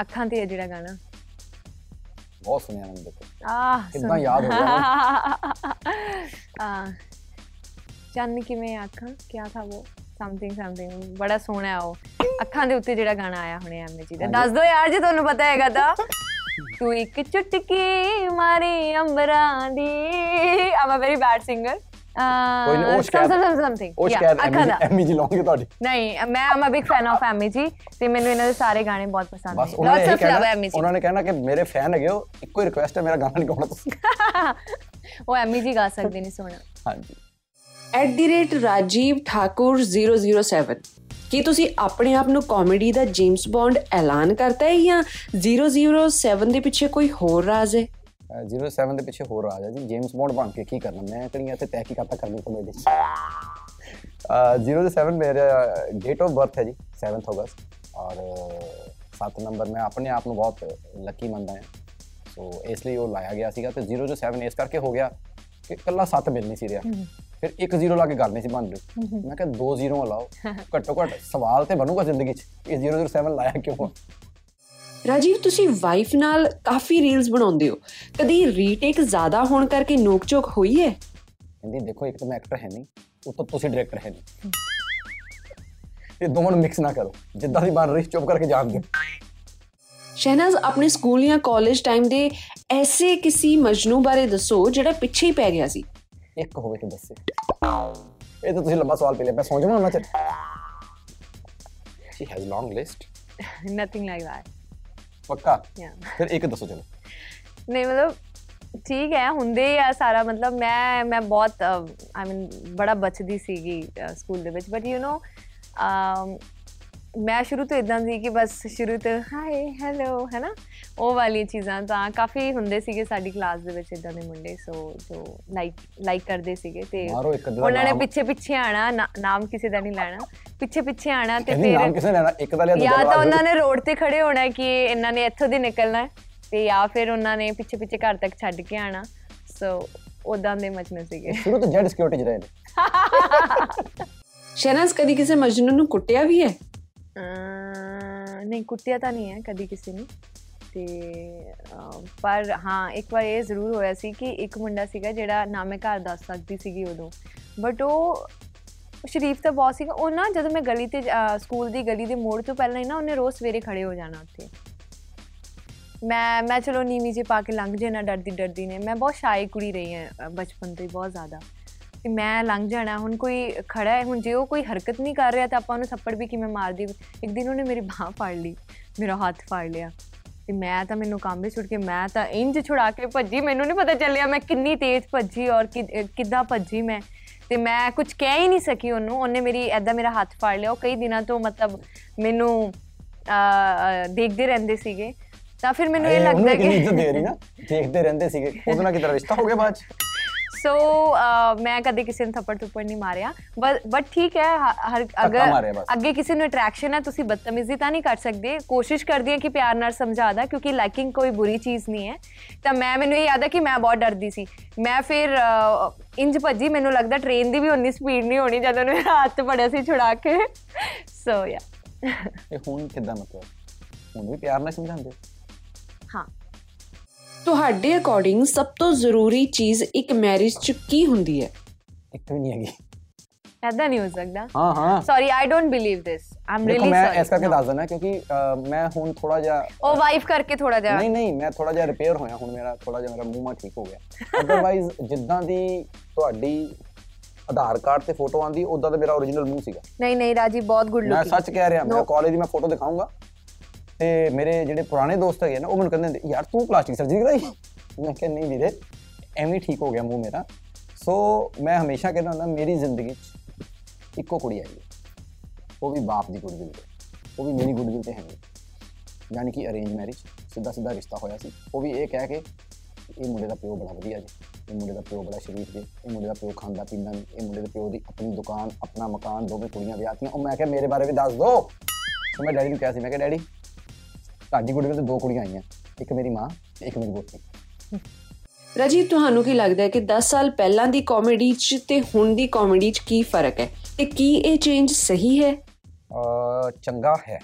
ਅੱਖਾਂ ਤੇ ਹੈ ਜਿਹੜਾ ਗਾਣਾ। ਬਹੁਤ ਸੁਣਿਆ ਮੈਂ ਦੇਖੋ। ਆਹ ਕਿੱਦਾਂ ਯਾਦ ਹੋ ਗਿਆ ਆ ਚੰਨ ਕਿਵੇਂ ਅੱਖਾਂ? ਕੀ ਥਾ ਉਹ? ਸਮਥਿੰਗ ਸਮਥਿੰਗ ਬੜਾ ਸੋਹਣਾ ਹੈ ਉਹ। ਅੱਖਾਂ ਦੇ ਉੱਤੇ ਜਿਹੜਾ ਗਾਣਾ ਆਇਆ ਹੁਣੇ ਐਮੀ ਜੀ ਦਾ। ਦੱਸ ਦਿਓ ਯਾਰ ਜੇ ਤੁਹਾਨੂੰ ਪਤਾ ਹੈਗਾ ਤਾਂ। ਤੂੰ ਇੱਕ ਚੁਟਕੀ ਮਾਰੀ ਅੰਬਰਾਂ ਦੀ। I'm a very bad singer ਕੋਈ ਨਹੀਂ, ਉਹ ਸ਼ਿਕਾਇਤ- ਸਮਥਿੰਗ ਉਹ ਸ਼ਿਕਾਇਤ ਅੱਖਾਂ ਦਾ। ਐਮੀ ਜੀ ਲਾਉਂਗੇ ਤੁਹਾਡੀ। ਨਹੀਂ ਮੈਂ I'm a big fan of Ammy ji ਤੇ ਮੈਨੂੰ ਇਹਨਾਂ ਦੇ ਸਾਰੇ ਗਾਣੇ ਬਹੁਤ ਪਸੰਦ ਨੇ। ਲੋਟਸ ਆਫ ਲਵ ਐਮੀ ਜੀ। ਉਹਨਾਂ ਨੇ ਕਹਿਣਾ ਕਿ ਮੇਰੇ ਫੈਨ ਹੈਗੇ ਹੋ ਇੱਕੋ ਹੀ ਰਿਕੁਐਸਟ ਹੈ ਮੇਰਾ ਗਾਣਾ ਨਹੀਂ ਗਾਉਣਾ ਤੁਸੀਂ। ਉਹ ਐਮੀ ਜੀ ਗਾ ਸਕਦੇ ਨੇ ਸੋਹਣਾ। ਹਾਂਜੀ। ਰਾਜੀਵ ਠਾਕੁਰ 007 ਕੀ ਤੁਸੀਂ ਆਪਣੇ ਆਪ ਨੂੰ ਕਾਮੇਡੀ ਦਾ ਜੇਮਸ ਬੌਂਡ ਐਲਾਨ ਕਰਤਾ ਹੈ ਜਾਂ 007 ਦੇ ਪਿੱਛੇ ਕੋਈ ਹੋਰ ਰਾਜ਼ ਹੈ? ਅਹ 07 ਦੇ ਪਿੱਛੇ ਹੋਰ ਆ ਜਾ ਜੀ। ਜੇਮਸ ਬੌਂਡ ਬਣ ਕੇ ਕੀ ਕਰਨਾ? ਮੈਂ ਕਿਹੜੀਆਂ ਇੱਥੇ ਤਹਿਕੀਕਾਤਾਂ ਕਰਨੀ ਕਮੇਡੀ ਅਹ 07 ਮੇਰਾ ਡੇਟ ਆਫ ਬਰਥ ਹੈ ਜੀ 7th ਅਗਸਤ। ਔਰ 7 ਨੰਬਰ ਮੈਂ ਆਪਣੇ ਆਪ ਨੂੰ ਬਹੁਤ ਲੱਕੀ ਮੰਨਦਾ ਹਾਂ। ਸੋ ਇਸ ਲਈ ਉਹ ਲਾਇਆ ਗਿਆ ਸੀਗਾ ਤੇ 007 ਇਸ ਕਰਕੇ ਹੋ ਗਿਆ ਕਿ ਕੱਲਾ 7 ਮਿਲ ਨਹੀਂ ਸੀ ਰਿਹਾ। ਫਿਰ ਇੱਕ ਜ਼ੀਰੋ ਲਾ ਕੇ ਨਹੀਂ ਸੀ ਰਹੀ ਮੈਂ ਕਿਹਾ ਦੋ ਜ਼ੀਰੋ ਲਾਓ। ਘੱਟੋ ਘੱਟ ਸਵਾਲ ਤੇ ਬਣੂਗਾ ਜ਼ਿੰਦਗੀ 'ਚ। ਇਹ 007 ਲਾਇਆ ਕਿਉਂ? ਰਾਜੀਵ ਤੁਸੀਂ ਵਾਈਫ ਨਾਲ ਕਾਫੀ ਰੀਲਸ ਬਣਾਉਂਦੇ ਹੋ। ਕਦੀ ਰੀਟੇਕ ਜ਼ਿਆਦਾ ਹੋਣ ਕਰਕੇ ਨੋਕ-ਝੋਕ ਹੋਈ ਹੈ? ਕਹਿੰਦੀ ਦੇਖੋ ਇੱਕ ਤਾਂ ਮੈਂ ਐਕਟਰ ਹੈ ਨਹੀਂ ਉੱਤੋਂ ਤੁਸੀਂ ਡਾਇਰੈਕਟਰ ਹੈ ਨਹੀਂ। ਇਹ ਦੋਵਾਂ ਨੂੰ ਮਿਕਸ ਨਾ ਕਰੋ। ਜਿੱਦਾਂ ਦੀ ਬਣ ਰਹੀ ਚੁੱਪ ਕਰਕੇ ਜਾਣ ਦਿਓ ਸ਼ਹਿਨਾਜ਼ ਆਪਣੇ ਸਕੂਲ ਜਾਂ ਕਾਲਜ ਟਾਈਮ ਦੇ ਐਸੇ ਕਿਸੇ ਮਜਨੂ ਬਾਰੇ ਦੱਸੋ ਜਿਹੜਾ ਪਿੱਛੇ ਹੀ ਪੈ ਗਿਆ ਸੀ। ਇੱਕ ਹੋਵੇ ਤੇ ਦੱਸੇ। ਇਹ ਤਾਂ ਤੁਸੀਂ ਲੰਬਾ ਸਵਾਲ ਪੀ ਲਿਆ ਮੈਂ ਸੌਂ ਜਾਵਾਂ ਉਹਨਾਂ ਚ she has long list nothing like that ਪੱਕਾ? ਯਾ ਫਿਰ ਇੱਕ ਦੱਸੋ ਚਲੋ। ਨਹੀਂ ਮਤਲਬ ਠੀਕ ਹੈ ਹੁੰਦੇ ਆ ਸਾਰਾ ਮਤਲਬ ਮੈਂ ਮੈਂ ਬਹੁਤ ਆਈ ਮੀਨ ਬੜਾ ਬਚਦੀ ਸੀਗੀ ਸਕੂਲ ਦੇ ਵਿੱਚ ਬਟ ਯੂ نو ਮੈਂ ਸ਼ੁਰੂ ਤੋਂ ਇਦਾਂ ਸੀ ਕਿ ਬਸ ਸ਼ੁਰੂ ਤੋਂ ਹਾਈ ਹੈਲੋ ਹੈ ਨਾ ਉਹ ਵਾਲੀ ਚੀਜ਼ਾਂ ਤਾਂ ਕਾਫੀ ਹੁੰਦੇ ਸੀਗੇ ਸਾਡੀ ਕਲਾਸ ਦੇ ਵਿੱਚ ਇਦਾਂ ਦੇ ਮੁੰਡੇ ਸੋ ਜੋ ਲਾਈਕ ਲਾਈਕ ਕਰਦੇ ਸੀਗੇ ਤੇ ਉਹਨਾਂ ਨੇ। ਪਿੱਛੇ ਪਿੱਛੇ ਆਣਾ ਨਾਮ ਕਿਸੇ ਦਾ ਨਹੀਂ ਲੈਣਾ। ਪਿੱਛੇ ਪਿੱਛੇ ਆਣਾ ਤੇ ਕਹਿੰਦੀ ਨਾਮ ਫਿਰ ਕਿਸੇ ਨੇ ਲੈਣਾ ਇੱਕ ਦਾ ਲਿਆ ਦੂਜਾ ਜਾਂ ਤਾਂ। ਉਹਨਾਂ ਨੇ ਰੋਡ ਤੇ ਖੜੇ ਹੋਣਾ ਕਿ ਇਹਨਾਂ ਨੇ ਇੱਥੋਂ ਦੀ ਨਿਕਲਣਾ ਤੇ ਜਾਂ ਫਿਰ ਉਹਨਾਂ ਨੇ ਪਿੱਛੇ ਪਿੱਛੇ ਘਰ ਤੱਕ ਛੱਡ ਕੇ ਆਣਾ। ਸੋ ਉਦਾਂ ਦੇ ਮਚਨੇ ਸੀਗੇ। ਸ਼ੁਰੂ ਤੋਂ ਜੈਡ ਸਿਕਿਉਰਿਟੀ ਚ ਰਹੇ ਨੇ। ਸ਼ਹਿਨਾਜ਼ ਕਦੀ ਕਿਸੇ ਮਜਨੂ ਨੂੰ ਕੁੱਟਿਆ ਵੀ ਹੈ? ਨਹੀਂ ਕੁੱਟਿਆ ਤਾਂ ਨਹੀਂ ਹੈ ਕਦੀ ਕਿਸੇ ਨੇ ਤੇ ਅਹ, ਪਰ ਹਾਂ ਇੱਕ ਵਾਰ ਇਹ ਜ਼ਰੂਰ ਹੋਇਆ ਸੀ ਕਿ ਇੱਕ ਮੁੰਡਾ ਸੀਗਾ ਜਿਹੜਾ ਨਾ ਮੈਂ ਘਰ ਦੱਸ ਸਕਦੀ ਸੀਗੀ ਉਦੋਂ ਬਟ ਉਹ ਸ਼ਰੀਫ ਤਾਂ ਬਹੁਤ ਸੀਗਾ ਉਹ ਨਾ ਜਦੋਂ ਮੈਂ ਗਲੀ ਤੇ ਅਹ, ਸਕੂਲ ਦੀ ਗਲੀ ਦੇ ਮੋੜ ਤੋਂ ਪਹਿਲਾਂ ਹੀ ਨਾ ਉਹਨੇ ਰੋਜ਼ ਸਵੇਰੇ ਖੜੇ ਹੋ ਜਾਣਾ ਉੱਥੇ ਮੈਂ ਮੈਂ ਚਲੋ ਨੀਵੀਂ ਜੇ ਪਾ ਕੇ ਲੰਘ ਜੇ ਨਾ ਡਰਦੀ ਡਰਦੀ ਨੇ ਮੈਂ ਬਹੁਤ ਸ਼ਾਈ ਕੁੜੀ ਰਹੀ ਹਾਂ ਅ, ਬਚਪਨ ਤੋਂ ਹੀ ਬਹੁਤ ਜ਼ਿਆਦਾ ਤੇ ਮੈਂ ਲੰਘ ਜਾਣਾ ਹੁਣ ਕੋਈ ਖੜਾ ਹੈ ਹੁਣ ਜੇ ਉਹ ਕੋਈ ਹਰਕਤ ਨਹੀਂ ਕਰ ਰਿਹਾ ਤਾਂ ਆਪਾਂ ਉਹਨੂੰ ਥੱਪੜ ਵੀ ਕਿਵੇਂ ਮਾਰ ਦੀ ਇੱਕ ਦਿਨ ਉਹਨੇ ਮੇਰੀ ਬਾਹ ਫੜ ਲਈ ਮੇਰਾ ਹੱਥ ਫੜ ਲਿਆ ਤੇ ਮੈਂ ਤਾਂ ਮੈਨੂੰ ਕੰਮ ਵੀ ਛੁੱਟ ਕੇ ਮੈਂ ਤਾਂ ਇੰਜ ਛੁਡਾ ਕੇ ਭੱਜੀ ਮੈਨੂੰ ਨਹੀਂ ਪਤਾ ਚੱਲਿਆ ਮੈਂ ਕਿੰਨੀ ਤੇਜ਼ ਭੱਜੀ ਔਰ ਕਿੱਦਾਂ ਭੱਜੀ ਮੈਂ ਤੇ ਮੈਂ ਕੁਝ ਕਹਿ ਹੀ ਨਹੀਂ ਸਕੀ ਉਹਨੂੰ ਉਹਨੇ ਮੇਰੀ ਐਦਾਂ ਮੇਰਾ ਹੱਥ ਫੜ ਲਿਆ ਉਹ ਕਈ ਦਿਨਾਂ ਤੋਂ ਮਤਲਬ ਮੈਨੂੰ ਦੇਖਦੇ ਰਹਿੰਦੇ ਸੀਗੇ ਤਾਂ ਫਿਰ ਮੈਨੂੰ ਇਹ ਲੱਗਦਾ ਕਿ ਇੱਜ਼ਤ ਦੇ ਰਹੀ ਨਾ ਦੇਖਦੇ ਰਹਿੰਦੇ ਸੀਗੇ ਉਹਦੇ ਨਾਲ ਕਿਤੇ ਰਿਸ਼ਤਾ ਹੋ ਗਿਆ ਬਾਅਦ ਸੋ ਮੈਂ ਕਦੇ ਕਿਸੇ ਨੂੰ ਥੱਪੜ ਥੁੱਪੜ ਨਹੀਂ ਮਾਰਿਆ ਬਟ ਠੀਕ ਹੈ ਹਰ ਅਗਰ। ਅੱਗੇ ਕਿਸੇ ਨੂੰ ਅਟਰੈਕਸ਼ਨ ਹੈ ਤੁਸੀਂ ਬਦਤਮੀਜ਼ੀ ਤਾਂ ਨਹੀਂ ਕਰ ਸਕਦੇ ਕੋਸ਼ਿਸ਼ ਕਰਦੀ ਹਾਂ ਕਿ ਪਿਆਰ ਨਾਲ ਸਮਝਾਦਾ ਕਿਉਂਕਿ ਲਾਈਕਿੰਗ ਕੋਈ ਬੁਰੀ ਚੀਜ਼ ਨਹੀਂ ਹੈ ਤਾਂ ਮੈਂ ਮੈਨੂੰ ਇਹ ਯਾਦ ਹੈ ਕਿ ਮੈਂ ਬਹੁਤ ਡਰਦੀ ਸੀ ਮੈਂ ਫਿਰ ਇੰਜ ਭੱਜੀ ਮੈਨੂੰ ਲੱਗਦਾ ਟ੍ਰੇਨ ਦੀ ਵੀ ਉਨੀ ਸਪੀਡ ਨਹੀਂ ਹੋਣੀ ਜਦੋਂ ਉਹਨੇ ਹੱਥ ਫੜਿਆ ਸੀ ਛੁਡਾ ਕੇ ਸੋ ਯਾ ਇਹ ਹੁਣ ਕਿੱਦਾਂ ਮਤਲਬ? ਹੁਣ ਵੀ ਪਿਆਰ ਨਾਲ ਸਮਝਾਉਂਦੇ? ਤੁਹਾਡੇ ਅਕੋਰਡਿੰਗ ਸਭ ਤੋਂ ਜ਼ਰੂਰੀ ਚੀਜ਼ ਇੱਕ ਮੈਰਿਜ 'ਚ ਕੀ ਹੁੰਦੀ ਹੈ? ਇੱਕ ਵੀ ਨਹੀਂ ਹੈਗੀ। ਐਦਾਂ ਨਹੀਂ ਹੋ ਸਕਦਾ। ਹਾਂ ਹਾਂ। Sorry I don't believe this I'm really ਮੈਂ ਸੌਰੀ ਇਸ ਕਰਕੇ ਦੱਸ ਦਿੰਦਾ ਕਿਉਂਕਿ ਮੈਂ ਹੁਣ ਥੋੜਾ ਜਿਹਾ ਉਹ ਵਾਈਫ ਕਰਕੇ ਥੋੜਾ ਜਿਹਾ। ਨਹੀਂ ਨਹੀਂ ਮੈਂ ਥੋੜਾ ਜਿਹਾ ਰਿਪੇਅਰ ਹੋਇਆ ਹੁਣ ਮੇਰਾ ਥੋੜਾ ਜਿਹਾ ਮੇਰਾ ਮੂੰਹ ਮਾ ਠੀਕ ਹੋ ਗਿਆ। ਅਦਰਵਾਈਜ਼ ਜਿੱਦਾਂ ਦੀ ਤੁਹਾਡੀ ਆਧਾਰ ਕਾਰਡ ਤੇ ਫੋਟੋ ਆਂਦੀ ਉਦਾਂ ਦਾ ਮੇਰਾ origignal ਮੂੰਹ ਸੀਗਾ। ਨਹੀਂ ਨਹੀਂ ਰਾਜੀ ਬਹੁਤ ਗੁੱਡ ਮੈਂ ਲੁਕਿੰਗ ਸੱਚ ਕਹਿ ਰਿਹਾ ਮੈਂ. ਕਾਲਜ ਦੀ ਮੈਂ ਫੋਟੋ ਦਿਖਾਉਂਗਾ ਤੇ ਮੇਰੇ ਜਿਹੜੇ ਪੁਰਾਣੇ ਦੋਸਤ ਹੈਗੇ ਨਾ, ਉਹ ਮੈਨੂੰ ਕਹਿੰਦੇ ਹੁੰਦੇ, ਯਾਰ ਤੂੰ ਪਲਾਸਟਿਕ ਸਰਜਰੀ ਕਰਾਈ? ਮੈਂ ਕਿਹਾ, ਨਹੀਂ ਵੀਰੇ, ਐਵੇਂ ਹੀ ਠੀਕ ਹੋ ਗਿਆ ਮੂੰਹ ਮੇਰਾ। ਸੋ ਮੈਂ ਹਮੇਸ਼ਾ ਕਹਿੰਦਾ ਹੁੰਦਾ, ਮੇਰੀ ਜ਼ਿੰਦਗੀ 'ਚ ਇੱਕੋ ਕੁੜੀ ਆਈ ਹੈ। ਉਹ ਵੀ ਬਾਪ ਦੀ ਗੁੱਡਵਿਲ ਤੇ ਉਹ ਵੀ ਮੇਰੀ ਗੁੱਡਵਿਲ ਤੇ ਹੈ ਨਹੀਂ। ਯਾਨੀ ਕਿ ਅਰੇਂਜ ਮੈਰਿਜ ਸਿੱਧਾ ਸਿੱਧਾ ਰਿਸ਼ਤਾ ਹੋਇਆ ਸੀ। ਉਹ ਵੀ ਇਹ ਕਹਿ ਕੇ, ਇਹ ਮੁੰਡੇ ਦਾ ਪਿਓ ਬੜਾ ਵਧੀਆ ਜੀ। ਇਹ ਮੁੰਡੇ ਦਾ ਪਿਓ ਬੜਾ ਸ਼ਰੀਫ ਜੀ। ਇਹ ਮੁੰਡੇ ਦਾ ਪਿਓ ਖਾਂਦਾ ਪੀਂਦਾ ਨਹੀਂ। ਇਹ ਮੁੰਡੇ ਦੇ ਪਿਓ ਦੀ ਆਪਣੀ ਦੁਕਾਨ, ਆਪਣਾ ਮਕਾਨ, ਦੋਵੇਂ ਕੁੜੀਆਂ ਵਿਆਹਤੀਆਂ ਉਹ ਮੈਂ ਕਿਹਾ, ਮੇਰੇ ਬਾਰੇ ਵੀ ਦੱਸ ਦੋ। ਸੋ ਮੈਂ ਡੈਡੀ ਨੂੰ ਕਿਹਾ ਸੀ, ਮੈਂ ਕਿਹਾ, ਡੈਡੀ ਤੁਹਾਡੀ ਗੁੱਡੀ ਤੇ ਦੋ ਕੁੜੀਆਂ ਆਈਆਂ ਇੱਕ ਮੇਰੀ ਮਾਂ ਤੇ ਇੱਕ ਮੇਰੀ ਬੋਤੀ ਰਜੀ ਤੁਹਾਨੂੰ ਕੀ ਲੱਗਦਾ ਹੈ ਕਿ 10 ਸਾਲ ਪਹਿਲਾਂ ਦੀ ਕਾਮੇਡੀ 'ਚ ਤੇ ਹੁਣ ਦੀ ਕਾਮੇਡੀ 'ਚ ਕੀ ਫ਼ਰਕ ਹੈ? ਤੇ ਕੀ ਇਹ ਚੇਂਜ ਸਹੀ ਹੈ? ਚੰਗਾ ਹੈ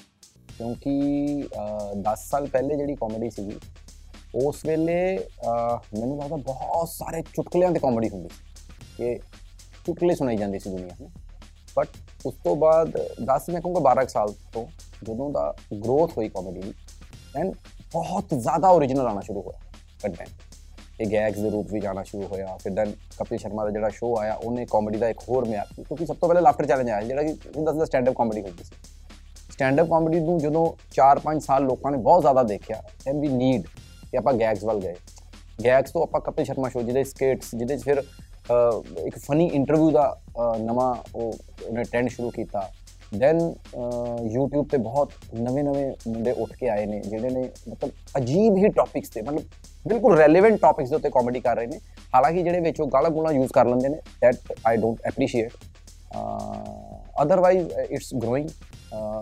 ਕਿਉਂਕਿ ਅਹ 10 ਸਾਲ ਪਹਿਲੇ ਜਿਹੜੀ ਕਾਮੇਡੀ ਸੀਗੀ ਉਸ ਵੇਲੇ ਮੈਨੂੰ ਲੱਗਦਾ ਬਹੁਤ ਸਾਰੇ ਚੁਟਕਲਿਆਂ ਦੀ ਕਾਮੇਡੀ ਹੁੰਦੀ ਸੀ ਕਿ ਚੁਟਕਲੇ ਸੁਣਾਈ ਜਾਂਦੇ ਸੀ ਦੁਨੀਆ ਨੂੰ ਬਟ ਉਸ ਤੋਂ ਬਾਅਦ 10 ਮੈਂ ਕਹੂੰਗਾ 12 ਕੁ ਸਾਲ ਤੋਂ ਜਦੋਂ ਦਾ ਗਰੋਥ ਹੋਈ ਕਾਮੇਡੀ ਦੀ ਐਂਡ ਬਹੁਤ ਜ਼ਿਆਦਾ ਓਰੀਜਨਲ ਆਣਾ ਸ਼ੁਰੂ ਹੋਇਆ ਕੰਟੈਂਟ ਇਹ ਗੈਗਸ ਦੇ ਰੂਪ ਵਿੱਚ ਆਣਾ ਸ਼ੁਰੂ ਹੋਇਆ ਫਿਰ ਦੈਨ ਕਪਿਲ ਸ਼ਰਮਾ ਦਾ ਜਿਹੜਾ ਸ਼ੋਅ ਆਇਆ ਉਹਨੇ ਕਾਮੇਡੀ ਦਾ ਇੱਕ ਹੋਰ ਮਿਆਰ ਕਿਉਂਕਿ ਸਭ ਤੋਂ ਪਹਿਲੇ ਲਾਫਟਰ ਚੈਲੰਜ ਆਇਆ ਸੀ, ਜਿਹੜਾ ਕਿ ਜਿੰਦਾ ਦਾ ਸਟੈਂਡ ਅਪ ਕਾਮੇਡੀ ਹੁੰਦੀ ਸੀ ਸਟੈਂਡ ਅਪ ਕਾਮੇਡੀ ਨੂੰ ਜਦੋਂ 4-5 ਸਾਲ ਲੋਕਾਂ ਨੇ ਬਹੁਤ ਜ਼ਿਆਦਾ ਦੇਖਿਆ ਐਂਡ ਵੀ ਨੀਡ ਕਿ ਆਪਾਂ ਗੈਗਸ ਵੱਲ ਗਏ ਗੈਗਸ ਤੋਂ ਆਪਾਂ ਕਪਿਲ ਸ਼ਰਮਾ ਸ਼ੋਅ ਜਿਹਦੇ ਸਕੇਟਸ ਜਿਹਦੇ 'ਚ ਫਿਰ ਅਹ, ਇੱਕ ਫਨੀ ਇੰਟਰਵਿਊ ਦਾ ਅਹ, ਨਵਾਂ ਉਹ ਉਹਨੇ ਟ੍ਰੈਂਡ ਸ਼ੁਰੂ ਕੀਤਾ ਦੈਨ YouTube ਤੇ ਬਹੁਤ ਨਵੇਂ-ਨਵੇਂ ਮੁੰਡੇ ਉੱਠ ਕੇ ਆਏ ਨੇ ਜਿਹੜੇ ਨੇ ਮਤਲਬ ਅਜੀਬ ਹੀ ਟੌਪਿਕਸ ਤੇ ਮਤਲਬ ਬਿਲਕੁਲ ਰੈਲੇਵੈਂਟ ਟੌਪਿਕਸ ਦੇ ਉੱਤੇ ਕਾਮੇਡੀ ਕਰ ਰਹੇ ਨੇ। ਹਾਲਾਂਕਿ ਜਿਹੜੇ ਵਿੱਚ ਉਹ ਗਾਲਾਂ ਗੁਲਾਂ ਯੂਜ਼ ਕਰ ਲੈਂਦੇ ਨੇ that I don't appreciate otherwise it's growing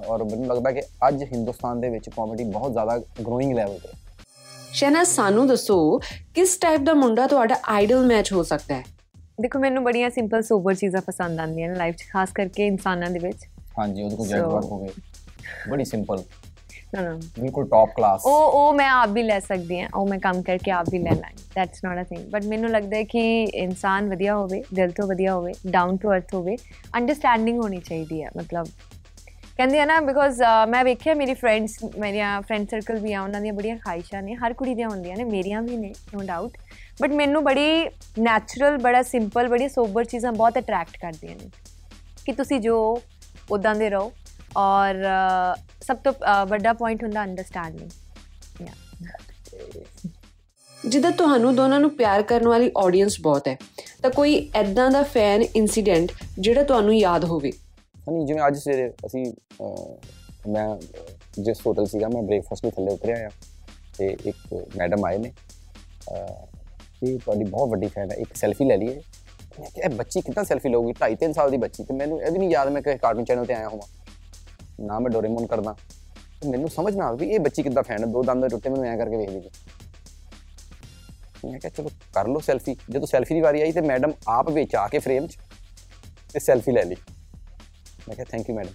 ਔਰ ਮੈਨੂੰ ਲੱਗਦਾ ਕਿ ਅੱਜ ਹਿੰਦੁਸਤਾਨ ਦੇ ਵਿੱਚ ਕਾਮੇਡੀ ਬਹੁਤ ਜ਼ਿਆਦਾ ਗਰੋਇੰਗ ਲੈਵਲ ਤੇ। ਸ਼ਹਿਨਾਜ਼ ਸਾਨੂੰ ਦੱਸੋ ਕਿਸ ਟਾਈਪ ਦਾ ਮੁੰਡਾ ਤੁਹਾਡਾ ਆਈਡਲ ਮੈਚ ਹੋ ਸਕਦਾ ਹੈ? ਦੇਖੋ ਮੈਨੂੰ ਬੜੀਆਂ ਸਿੰਪਲ ਸੋਬਰ ਚੀਜ਼ਾਂ ਪਸੰਦ ਆਉਂਦੀਆਂ ਨੇ ਲਾਈਫ 'ਚ ਖਾਸ ਕਰਕੇ ਇਨਸਾਨਾਂ ਦੇ ਵਿੱਚ। ਹਾਂਜੀ ਉਹਦੇ ਕੋਲ So- ਜੈਗਵਾਰ ਹੋ ਗਏ ਬੜੀ ਸਿੰਪਲ ਨਾ ਨਾ ਬਿਲਕੁਲ ਟੌਪ ਕਲਾਸ ਉਹ ਉਹ ਮੈਂ ਆਪ ਵੀ ਲੈ ਸਕਦੀ ਹਾਂ ਉਹ ਮੈਂ ਕੰਮ ਕਰਕੇ ਆਪ ਵੀ ਲੈ ਲਾਂਗੀ that's not a thing but ਮੈਨੂੰ ਲੱਗਦਾ ਹੈ ਕਿ ਇਨਸਾਨ ਵਧੀਆ ਹੋਵੇ ਦਿਲ ਤੋਂ ਵਧੀਆ ਹੋਵੇ ਡਾਊਨ ਟੂ ਅਰਥ ਹੋਵੇ ਅੰਡਰਸਟੈਂਡਿੰਗ ਹੋਣੀ ਚਾਹੀਦੀ ਹੈ ਮਤਲਬ ਕਹਿੰਦੇ ਆ ਨਾ ਬਿਕੋਜ਼ ਮੈਂ ਵੇਖਿਆ ਮੇਰੀ ਫਰੈਂਡਸ ਮੇਰੀਆਂ ਫਰੈਂਡ ਸਰਕਲ ਵੀ ਆ ਉਹਨਾਂ ਦੀਆਂ ਬੜੀਆਂ ਖਾਹਿਸ਼ਾਂ ਨੇ ਹਰ ਕੁੜੀ ਦੀਆਂ ਹੁੰਦੀਆਂ ਨੇ ਮੇਰੀਆਂ ਵੀ ਨੇ ਨੋ ਡਾਊਟ ਬਟ ਮੈਨੂੰ ਬੜੀ ਨੈਚੁਰਲ ਬੜਾ ਸਿੰਪਲ ਬੜੀ ਸੋਬਰ ਚੀਜ਼ਾਂ ਬਹੁਤ ਅਟਰੈਕਟ ਕਰਦੀਆਂ ਨੇ ਕਿ ਤੁਸੀਂ ਜੋ ਉਦਾਂ ਦੇ ਰਹੋ। ਔਰ ਸਭ ਤੋਂ ਵੱਡਾ ਪੁਆਇੰਟ ਹੁੰਦਾ ਅੰਡਰਸਟੈਂਡਿੰਗ ਜਿੱਦਾਂ ਤੁਹਾਨੂੰ ਦੋਨਾਂ ਨੂੰ ਪਿਆਰ ਕਰਨ ਵਾਲੀ ਆਡੀਅנס ਬਹੁਤ ਹੈ ਤਾਂ ਕੋਈ ਐਦਾਂ ਦਾ ਫੈਨ ਇਨਸੀਡੈਂਟ ਜਿਹੜਾ ਤੁਹਾਨੂੰ ਯਾਦ ਹੋਵੇ? ਨਹੀਂ ਜਿਵੇਂ ਅੱਜ ਸਵੇਰੇ ਅਸੀਂ ਮੈਂ ਜਿਸ ਹੋਟਲ ਸੀਗਾ ਮੈਂ ਬ੍ਰੇਕਫਾਸਟ ਲਈ ਥੱਲੇ ਉਤਰਿਆ ਆ ਤੇ ਇੱਕ ਮੈਡਮ ਆਏ ਨੇ। ਇਹ ਤੁਹਾਡੀ ਬਹੁਤ ਵੱਡੀ ਫੈਨ ਹੈ ਇੱਕ ਸੈਲਫੀ ਲੈ ਲਈਏ। ਮੈਂ ਕਿਹਾ ਇਹ ਬੱਚੀ ਕਿੱਦਾਂ ਸੈਲਫੀ ਲਊਗੀ? 2.5 3 ਸਾਲ ਦੀ ਬੱਚੀ ਤੇ ਮੈਨੂੰ ਇਹ ਵੀ ਨਹੀਂ ਯਾਦ ਮੈਂ ਕਿਸੇ ਕਾਰਟੂਨ ਚੈਨਲ ਤੇ ਆਇਆ ਹੋਵਾਂ। ਨਾ ਮੈਂ ਡੋਰੇਮੋਨ ਕਰਦਾ। ਤੇ ਮੈਨੂੰ ਸਮਝ ਨਾ ਆਵੇ ਵੀ ਇਹ ਬੱਚੀ ਕਿੱਦਾਂ ਫੈਨ ਹੈ। ਦੋ ਦੰਦ ਟੁੱਟੇ ਮੈਨੂੰ ਐਂ ਕਰਕੇ ਵੇਖਦੀ ਸੀ ਮੈਂ ਕਿਹਾ ਚਲੋ ਕਰ ਲਓ ਸੈਲਫੀ ਜਦੋਂ ਸੈਲਫੀ ਦੀ ਵਾਰੀ ਆਈ ਤੇ ਮੈਡਮ ਆਪ ਵਿੱਚ ਆ ਕੇ ਫਰੇਮ 'ਚ ਤੇ ਸੈਲਫੀ ਲੈ ਲਈ। ਮੈਂ ਕਿਹਾ ਥੈਂਕ ਯੂ ਮੈਡਮ